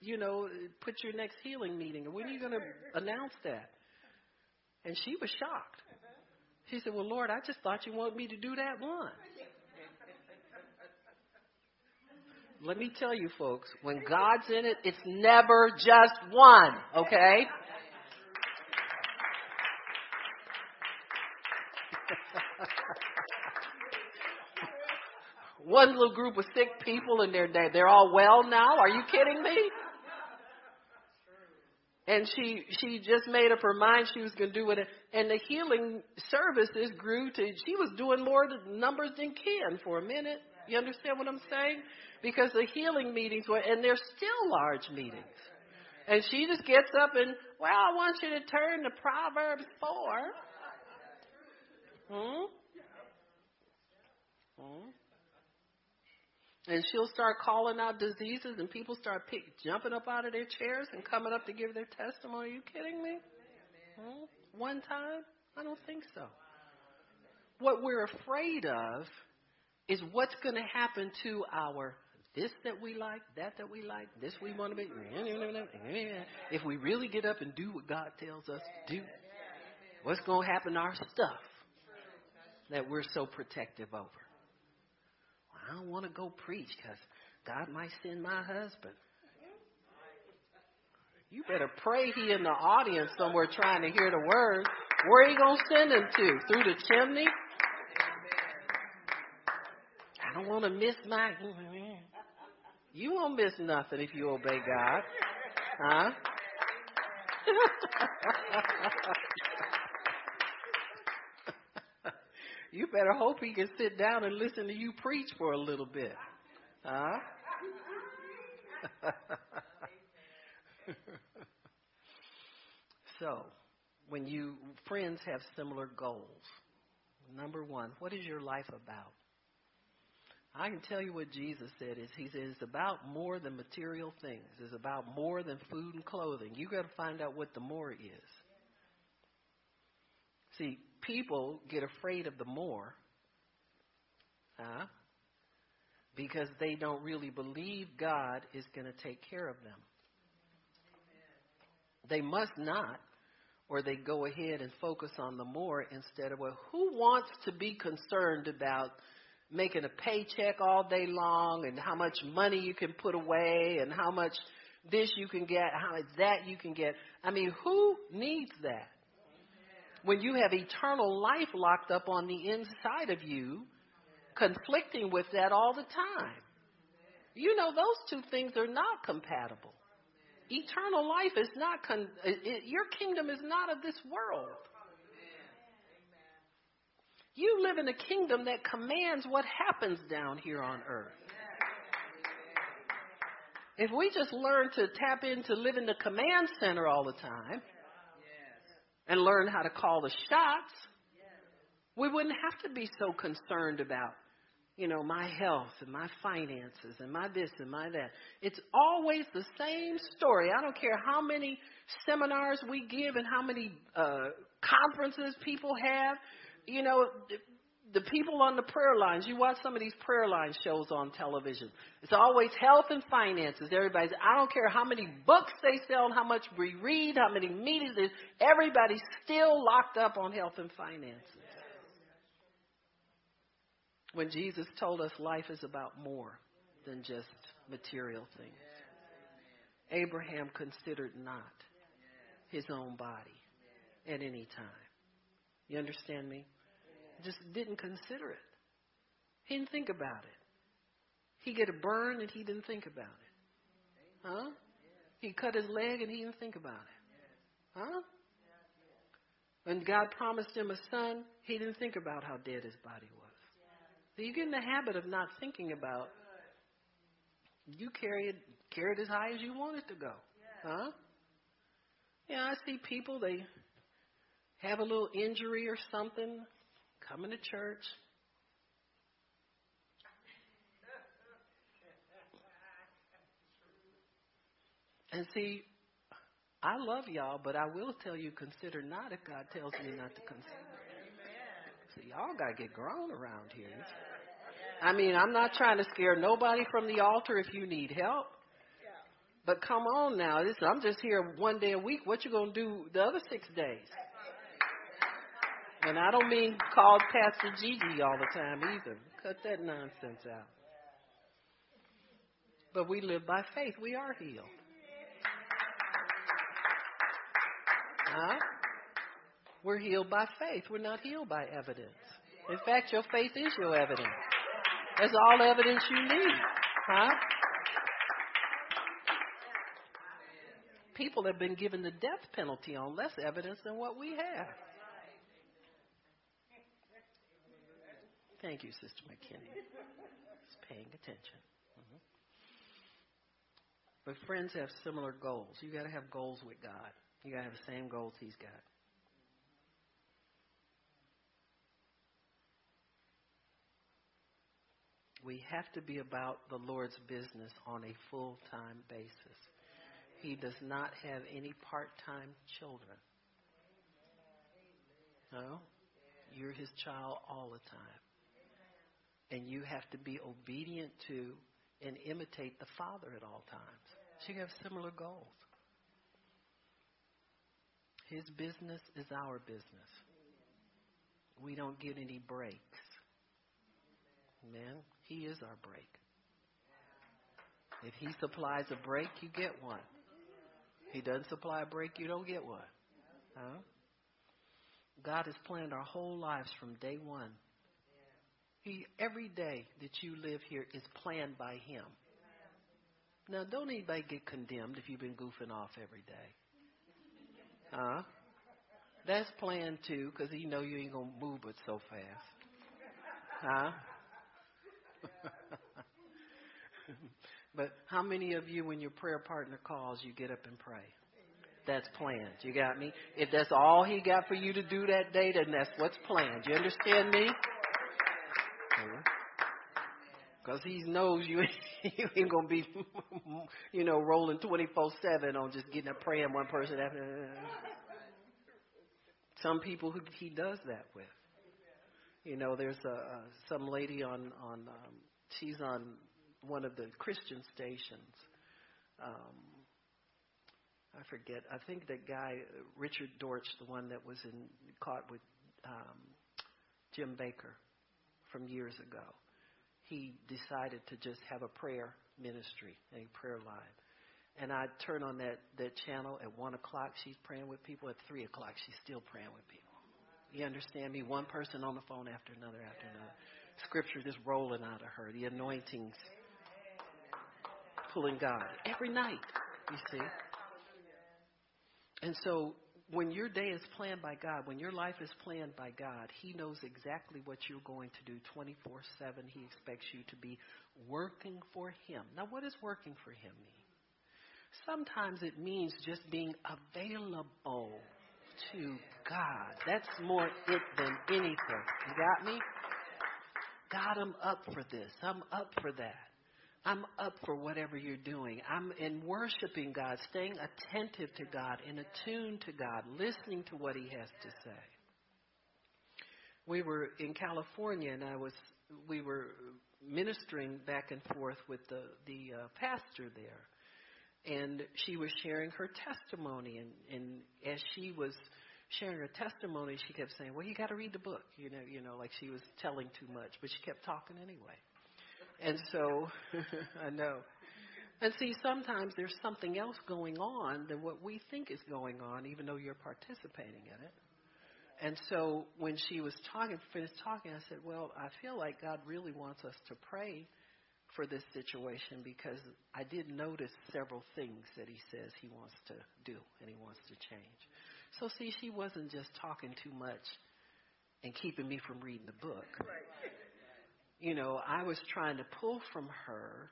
you know, put your next healing meeting? When are you going to announce that? And she was shocked. She said, well, Lord, I just thought you wanted me to do that once. Let me tell you, folks, when God's in it, it's never just one, okay? One little group of sick people and they're they're all well now. Are you kidding me? And she she just made up her mind she was going to do it. And the healing services grew to she was doing more numbers than Ken for a minute. You understand what I'm saying? Because the healing meetings were, and they're still large meetings. And she just gets up and, well, I want you to turn to Proverbs 4. Hmm? Hmm? And she'll start calling out diseases, and people start pick, jumping up out of their chairs and coming up to give their testimony. Are you kidding me? Hmm? One time? I don't think so. What we're afraid of is what's going to happen to our this that we like, that that we like, this we want to be. If we really get up and do what God tells us to do, what's going to happen to our stuff that we're so protective over? I don't want to go preach because God might send my husband. You better pray he in the audience somewhere trying to hear the word. Where are you going to send him to? Through the chimney? I don't want to miss my. You won't miss nothing if you obey God. Huh? you better hope he can sit down and listen to you preach for a little bit. Huh? so, when you friends have similar goals, number one, what is your life about? I can tell you what Jesus said is he says it's about more than material things. It's about more than food and clothing. You got to find out what the more is. See, people get afraid of the more, huh? Because they don't really believe God is going to take care of them. They must not, or they go ahead and focus on the more instead of well, who wants to be concerned about making a paycheck all day long and how much money you can put away and how much this you can get, how much that you can get. I mean, who needs that? When you have eternal life locked up on the inside of you, conflicting with that all the time. You know, those two things are not compatible. Eternal life is not, con- it, your kingdom is not of this world. You live in a kingdom that commands what happens down here on earth. If we just learn to tap into living the command center all the time and learn how to call the shots, we wouldn't have to be so concerned about, you know, my health and my finances and my this and my that. It's always the same story. I don't care how many seminars we give and how many uh, conferences people have you know, the people on the prayer lines, you watch some of these prayer line shows on television. It's always health and finances. Everybody's, I don't care how many books they sell, how much we read, how many meetings, everybody's still locked up on health and finances. When Jesus told us life is about more than just material things. Abraham considered not his own body at any time. You understand me? Just didn't consider it. He didn't think about it. He get a burn and he didn't think about it. Huh? He cut his leg and he didn't think about it. Huh? When God promised him a son, he didn't think about how dead his body was. So you get in the habit of not thinking about you carry it carry it as high as you want it to go. Huh? Yeah, I see people they have a little injury or something, coming to church. And see, I love y'all, but I will tell you consider not if God tells me not to consider. See, y'all got to get grown around here. I mean, I'm not trying to scare nobody from the altar if you need help. But come on now, this, I'm just here one day a week. What you gonna do the other six days? And I don't mean call Pastor Gigi all the time either. Cut that nonsense out. But we live by faith. We are healed. Huh? We're healed by faith. We're not healed by evidence. In fact, your faith is your evidence. That's all evidence you need. Huh? People have been given the death penalty on less evidence than what we have. Thank you, Sister McKinney. Just paying attention. Mm-hmm. But friends have similar goals. You got to have goals with God. You got to have the same goals He's got. We have to be about the Lord's business on a full time basis. He does not have any part time children. No? You're his child all the time. And you have to be obedient to and imitate the Father at all times. So you have similar goals. His business is our business. We don't get any breaks. Amen. He is our break. If he supplies a break, you get one. He doesn't supply a break, you don't get one. Huh? God has planned our whole lives from day one he, every day that you live here is planned by Him. Now, don't anybody get condemned if you've been goofing off every day. Huh? That's planned too, because He know you ain't gonna move it so fast. Huh? but how many of you, when your prayer partner calls, you get up and pray? That's planned. You got me? If that's all he got for you to do that day, then that's what's planned. You understand me? Because he knows you, you ain't going to be, you know, rolling 24 7 on just getting up praying one person after. Some people who he does that with. You know, there's a, a some lady on on um, she's on one of the Christian stations. Um, I forget. I think that guy Richard Dortch, the one that was in caught with um, Jim Bakker from years ago. he decided to just have a prayer ministry, a prayer line. And I turn on that, that channel at 1 o'clock, she's praying with people. At 3 o'clock, she's still praying with people. You understand me? One person on the phone after another after another. Scripture just rolling out of her. The anointings pulling God every night, you see. And so when your day is planned by God, when your life is planned by God, He knows exactly what you're going to do 24 7. He expects you to be working for Him. Now, what does working for Him mean? Sometimes it means just being available to God. That's more it than anything. You got me? God, I'm up for this. I'm up for that. I'm up for whatever you're doing. I'm in worshiping God, staying attentive to God, in attune to God, listening to what He has to say. We were in California, and I was we were ministering back and forth with the the uh, pastor there, and she was sharing her testimony, and and as she was sharing her testimony, she kept saying, "Well, you got to read the book," you know, you know, like she was telling too much, but she kept talking anyway. And so, I know. And see, sometimes there's something else going on than what we think is going on, even though you're participating in it. And so, when she was talking, finished talking, I said, "Well, I feel like God really wants us to pray for this situation because I did notice several things that He says He wants to do and He wants to change." So, see, she wasn't just talking too much and keeping me from reading the book you know, I was trying to pull from her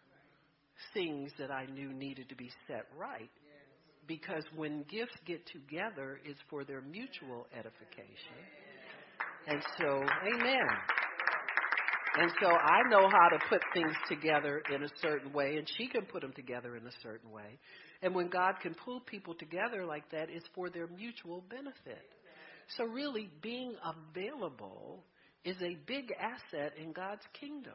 things that I knew needed to be set right. Because when gifts get together, it's for their mutual edification. And so, amen. And so I know how to put things together in a certain way, and she can put them together in a certain way. And when God can pull people together like that, it's for their mutual benefit. So, really, being available is a big asset in God's kingdom.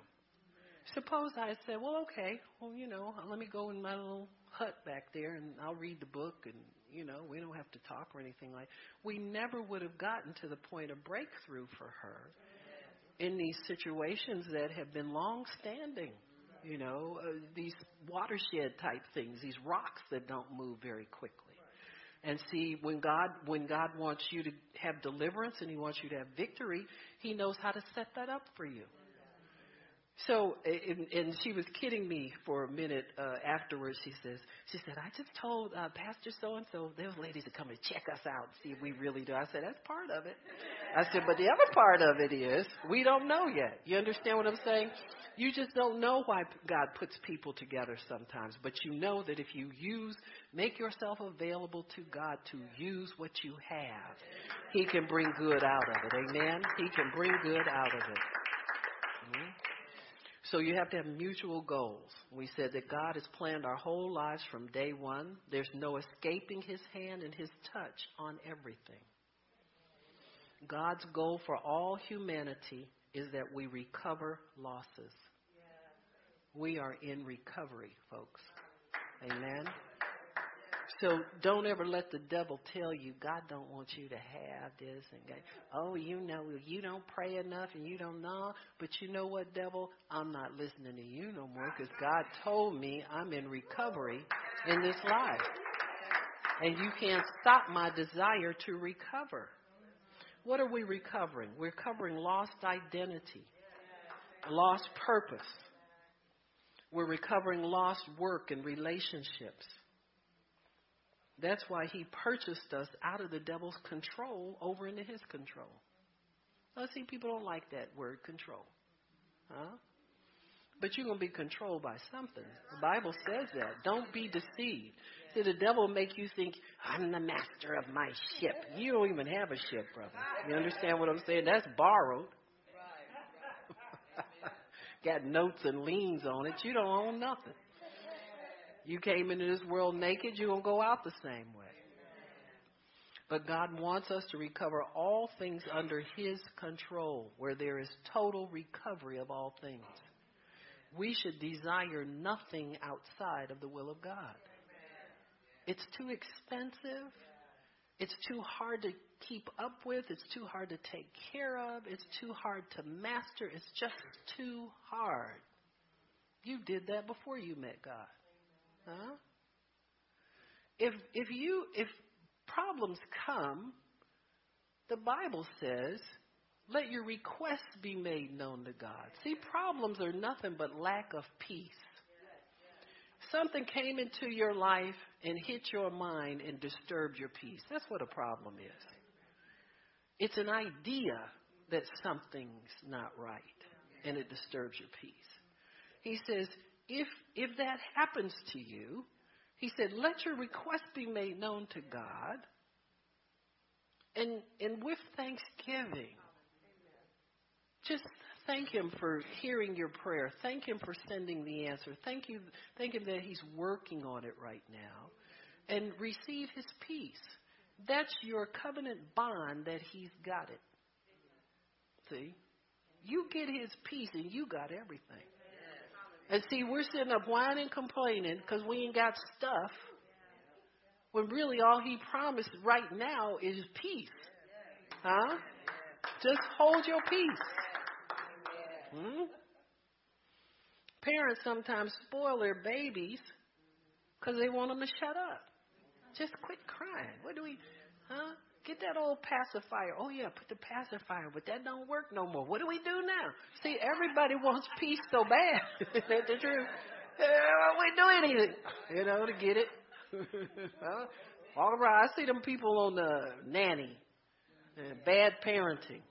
Suppose I said, well, okay, well, you know, let me go in my little hut back there and I'll read the book and, you know, we don't have to talk or anything like We never would have gotten to the point of breakthrough for her in these situations that have been long standing. You know, uh, these watershed type things, these rocks that don't move very quickly. And see, when God when God wants you to have deliverance and He wants you to have victory, He knows how to set that up for you. So, and, and she was kidding me for a minute uh, afterwards. She says, she said, I just told uh, Pastor so and so those ladies to come and check us out, see if we really do. I said, that's part of it. I said, but the other part of it is we don't know yet. You understand what I'm saying? You just don't know why God puts people together sometimes, but you know that if you use, make yourself available to God to use what you have, He can bring good out of it. Amen? He can bring good out of it. So you have to have mutual goals. We said that God has planned our whole lives from day one. There's no escaping His hand and His touch on everything. God's goal for all humanity is that we recover losses. We are in recovery, folks. Amen. So don't ever let the devil tell you God don't want you to have this and God, oh you know you don't pray enough and you don't know. But you know what, devil? I'm not listening to you no more because God told me I'm in recovery in this life, and you can't stop my desire to recover. What are we recovering? We're recovering lost identity, lost purpose. We're recovering lost work and relationships. That's why he purchased us out of the devil's control over into his control. I see people don't like that word control. Huh? But you're going to be controlled by something. The Bible says that. Don't be deceived. See, the devil make you think, I'm the master of my ship. You don't even have a ship, brother. You understand what I'm saying? That's borrowed. Got notes and liens on it. You don't own nothing. You came into this world naked, you're going to go out the same way. But God wants us to recover all things under His control, where there is total recovery of all things we should desire nothing outside of the will of God. It's too expensive. It's too hard to keep up with. It's too hard to take care of. It's too hard to master. It's just too hard. You did that before you met God. Huh? If if you if problems come, the Bible says, let your requests be made known to God. See, problems are nothing but lack of peace. Something came into your life and hit your mind and disturbed your peace. That's what a problem is. It's an idea that something's not right and it disturbs your peace. He says, if, if that happens to you, he said, let your request be made known to God and, and with thanksgiving. Just thank him for hearing your prayer. Thank him for sending the answer. Thank you thank him that he's working on it right now. And receive his peace. That's your covenant bond that he's got it. See? You get his peace and you got everything. And see, we're sitting up whining, complaining because we ain't got stuff. When really all he promised right now is peace. Huh? Just hold your peace. Hmm? Parents sometimes spoil their babies because they want them to shut up. Just quit crying. What do we, huh? Get that old pacifier. Oh yeah, put the pacifier, but that don't work no more. What do we do now? See, everybody wants peace so bad. That's the truth. Yeah, we do anything, you know, to get it. All right, I see them people on the nanny, uh, bad parenting.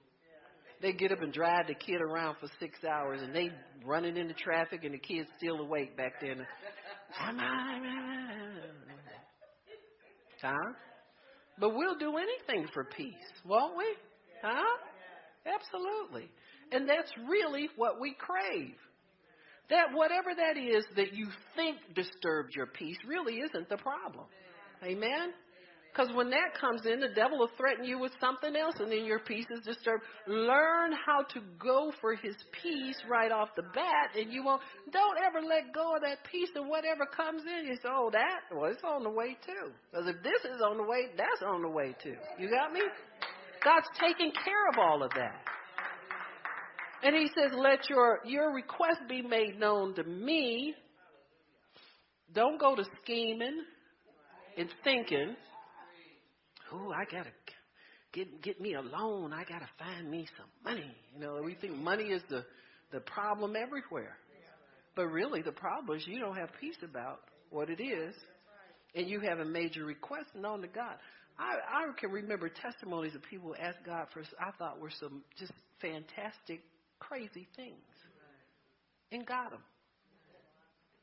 They get up and drive the kid around for six hours, and they running into traffic, and the kid's still awake back there. Huh? But we'll do anything for peace, won't we? Huh? Absolutely. And that's really what we crave. That whatever that is that you think disturbed your peace really isn't the problem. Amen? Because when that comes in, the devil will threaten you with something else, and then your peace is disturbed. Learn how to go for his peace right off the bat, and you won't. Don't ever let go of that peace, and whatever comes in, you say, "Oh, that well, it's on the way too." Because if this is on the way, that's on the way too. You got me? God's taking care of all of that. And he says, "Let your your request be made known to me." Don't go to scheming and thinking oh, I gotta get get me a loan. I gotta find me some money. You know, we think money is the the problem everywhere, but really the problem is you don't have peace about what it is, and you haven't made your request known to God. I, I can remember testimonies of people who asked God for I thought were some just fantastic, crazy things, and got them.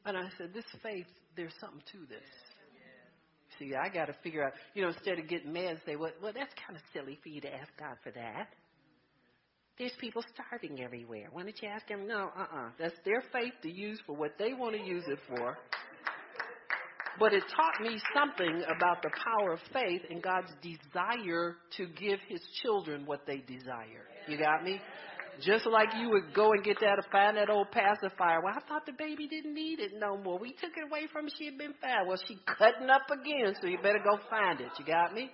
And I said, this faith, there's something to this. See, I got to figure out, you know, instead of getting mad and say, well, well, that's kind of silly for you to ask God for that. There's people starving everywhere. Why don't you ask them? No, uh-uh. That's their faith to use for what they want to use it for. But it taught me something about the power of faith and God's desire to give his children what they desire. You got me? Just like you would go and get that, find that old pacifier. Well, I thought the baby didn't need it no more. We took it away from her. She had been fine. Well, she cutting up again, so you better go find it. You got me?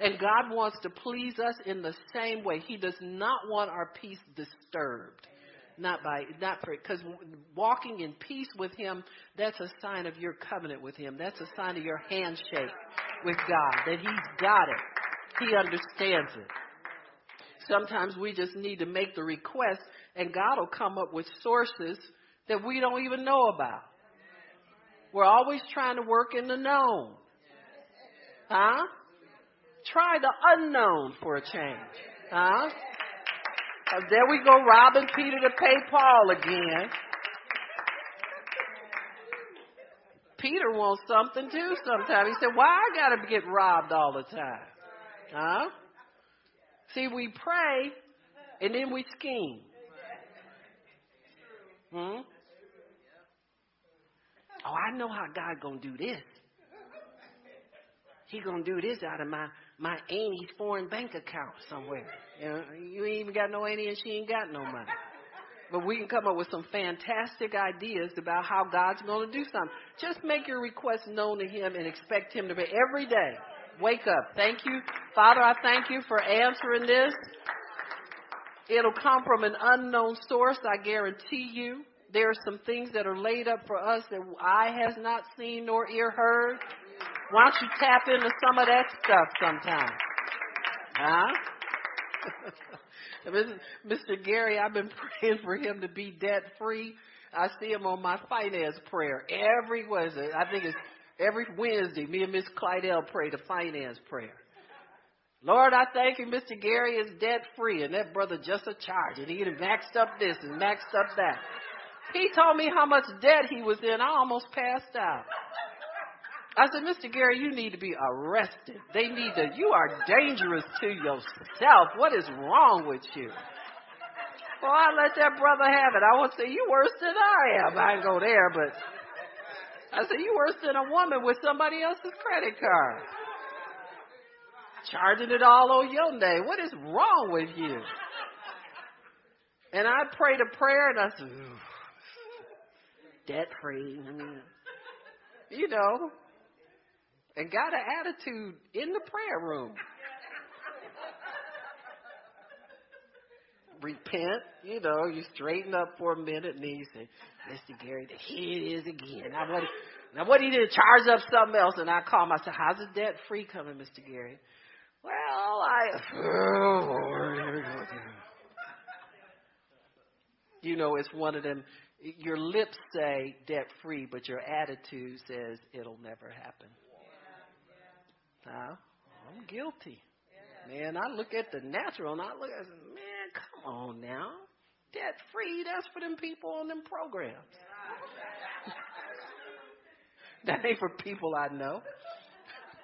And God wants to please us in the same way. He does not want our peace disturbed. Not by, not for, because walking in peace with Him, that's a sign of your covenant with Him. That's a sign of your handshake with God, that He's got it. He understands it. Sometimes we just need to make the request and God will come up with sources that we don't even know about. We're always trying to work in the known. Huh? Try the unknown for a change. Huh? Uh, there we go, robbing Peter to pay Paul again. Peter wants something too sometimes. He said, Why I gotta get robbed all the time? Huh? See, we pray and then we scheme. Hmm? Oh, I know how God gonna do this. He gonna do this out of my my auntie's foreign bank account somewhere. You know, you ain't even got no auntie and she ain't got no money. But we can come up with some fantastic ideas about how God's to do something. Just make your request known to Him and expect Him to be every day. Wake up. Thank you. Father, I thank you for answering this. It'll come from an unknown source, I guarantee you. there are some things that are laid up for us that eye has not seen nor ear heard. Why don't you tap into some of that stuff sometime? Huh? Mr. Gary, I've been praying for him to be debt free. I see him on my finance prayer every Wednesday. I think it's every Wednesday. Me and Miss Clydell pray the finance prayer. Lord, I thank you, Mr. Gary is debt free, and that brother just a charge, and he had maxed up this and maxed up that. He told me how much debt he was in. I almost passed out. I said, Mr. Gary, you need to be arrested. They need to, you are dangerous to yourself. What is wrong with you? Well, I let that brother have it. I won't say you worse than I am. I ain't go there, but I said you worse than a woman with somebody else's credit card. Charging it all on your name. What is wrong with you? And I prayed a prayer and I said, debt free. You know, and got an attitude in the prayer room. Repent, you know, you straighten up for a minute, and then you say, Mr. Gary, the here it is again. Now what, now what he did, charge up something else, and I call him. I said, how's the debt free coming, Mr. Gary? Well, I, here we go again. You know, it's one of them, your lips say debt free, but your attitude says it'll never happen. Now, I'm guilty. Man, I look at the natural and I look at man, come on now. Debt free, that's for them people on them programs. that ain't for people I know.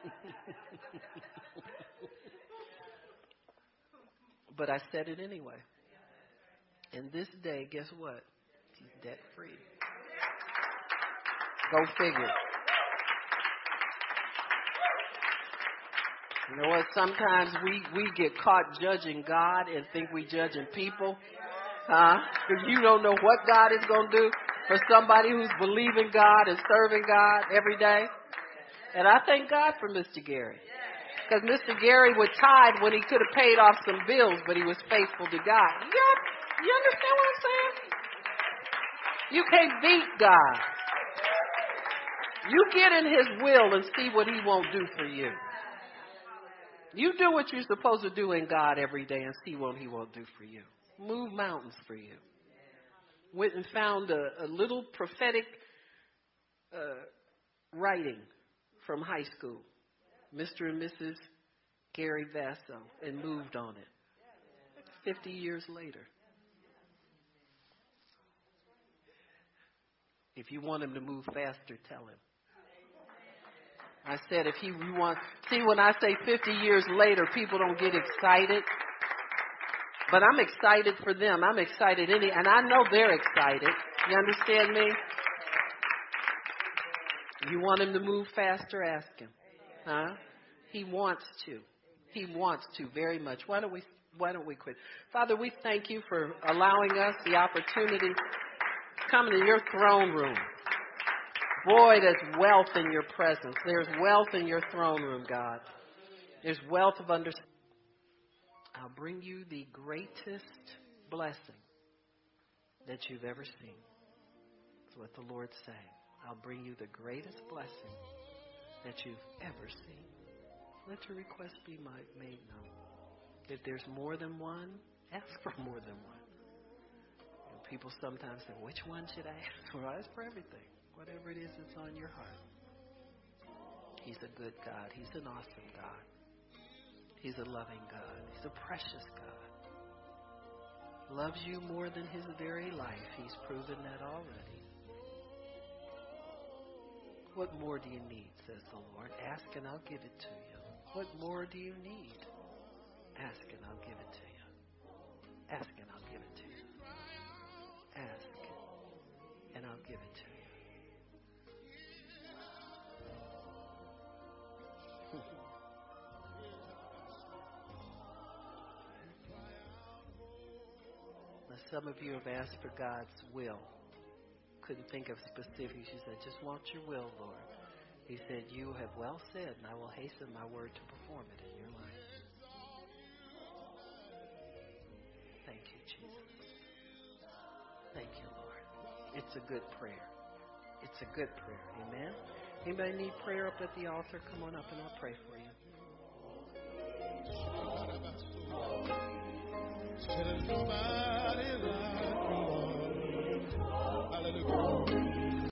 but I said it anyway. And this day, guess what? He's debt free. Go figure. You know what? Sometimes we, we get caught judging God and think we judging people. Huh? Because you don't know what God is going to do for somebody who's believing God and serving God every day. And I thank God for Mr. Gary. Because Mr. Gary would tithe when he could have paid off some bills, but he was faithful to God. You, you understand what I'm saying? You can't beat God. You get in his will and see what he won't do for you. You do what you're supposed to do in God every day and see what He won't do for you. Move mountains for you. Went and found a, a little prophetic uh, writing from high school, Mr. and Mrs. Gary Vasso, and moved on it. 50 years later. If you want him to move faster, tell him. I said if he wants, see when I say 50 years later, people don't get excited. But I'm excited for them. I'm excited any, and I know they're excited. You understand me? You want him to move faster? Ask him. Huh? He wants to. He wants to very much. Why don't we, why don't we quit? Father, we thank you for allowing us the opportunity to come into your throne room. Boy, there's wealth in your presence. There's wealth in your throne room, God. There's wealth of understanding. I'll bring you the greatest blessing that you've ever seen. That's what the Lord's saying. I'll bring you the greatest blessing that you've ever seen. Let your request be made known. If there's more than one, ask for more than one. You know, people sometimes say, which one should I ask for? Ask for everything whatever it is that's on your heart. He's a good God. He's an awesome God. He's a loving God. He's a precious God. Loves you more than his very life. He's proven that already. What more do you need, says the Lord? Ask and I'll give it to you. What more do you need? Ask and I'll give it to you. Ask and I'll give it to you. Ask and I'll give it to you. Some of you have asked for God's will. Couldn't think of specifics. She said, just want your will, Lord. He said, You have well said, and I will hasten my word to perform it in your life. Thank you, Jesus. Thank you, Lord. It's a good prayer. It's a good prayer. Amen. Anybody need prayer up at the altar? Come on up and I'll pray for you.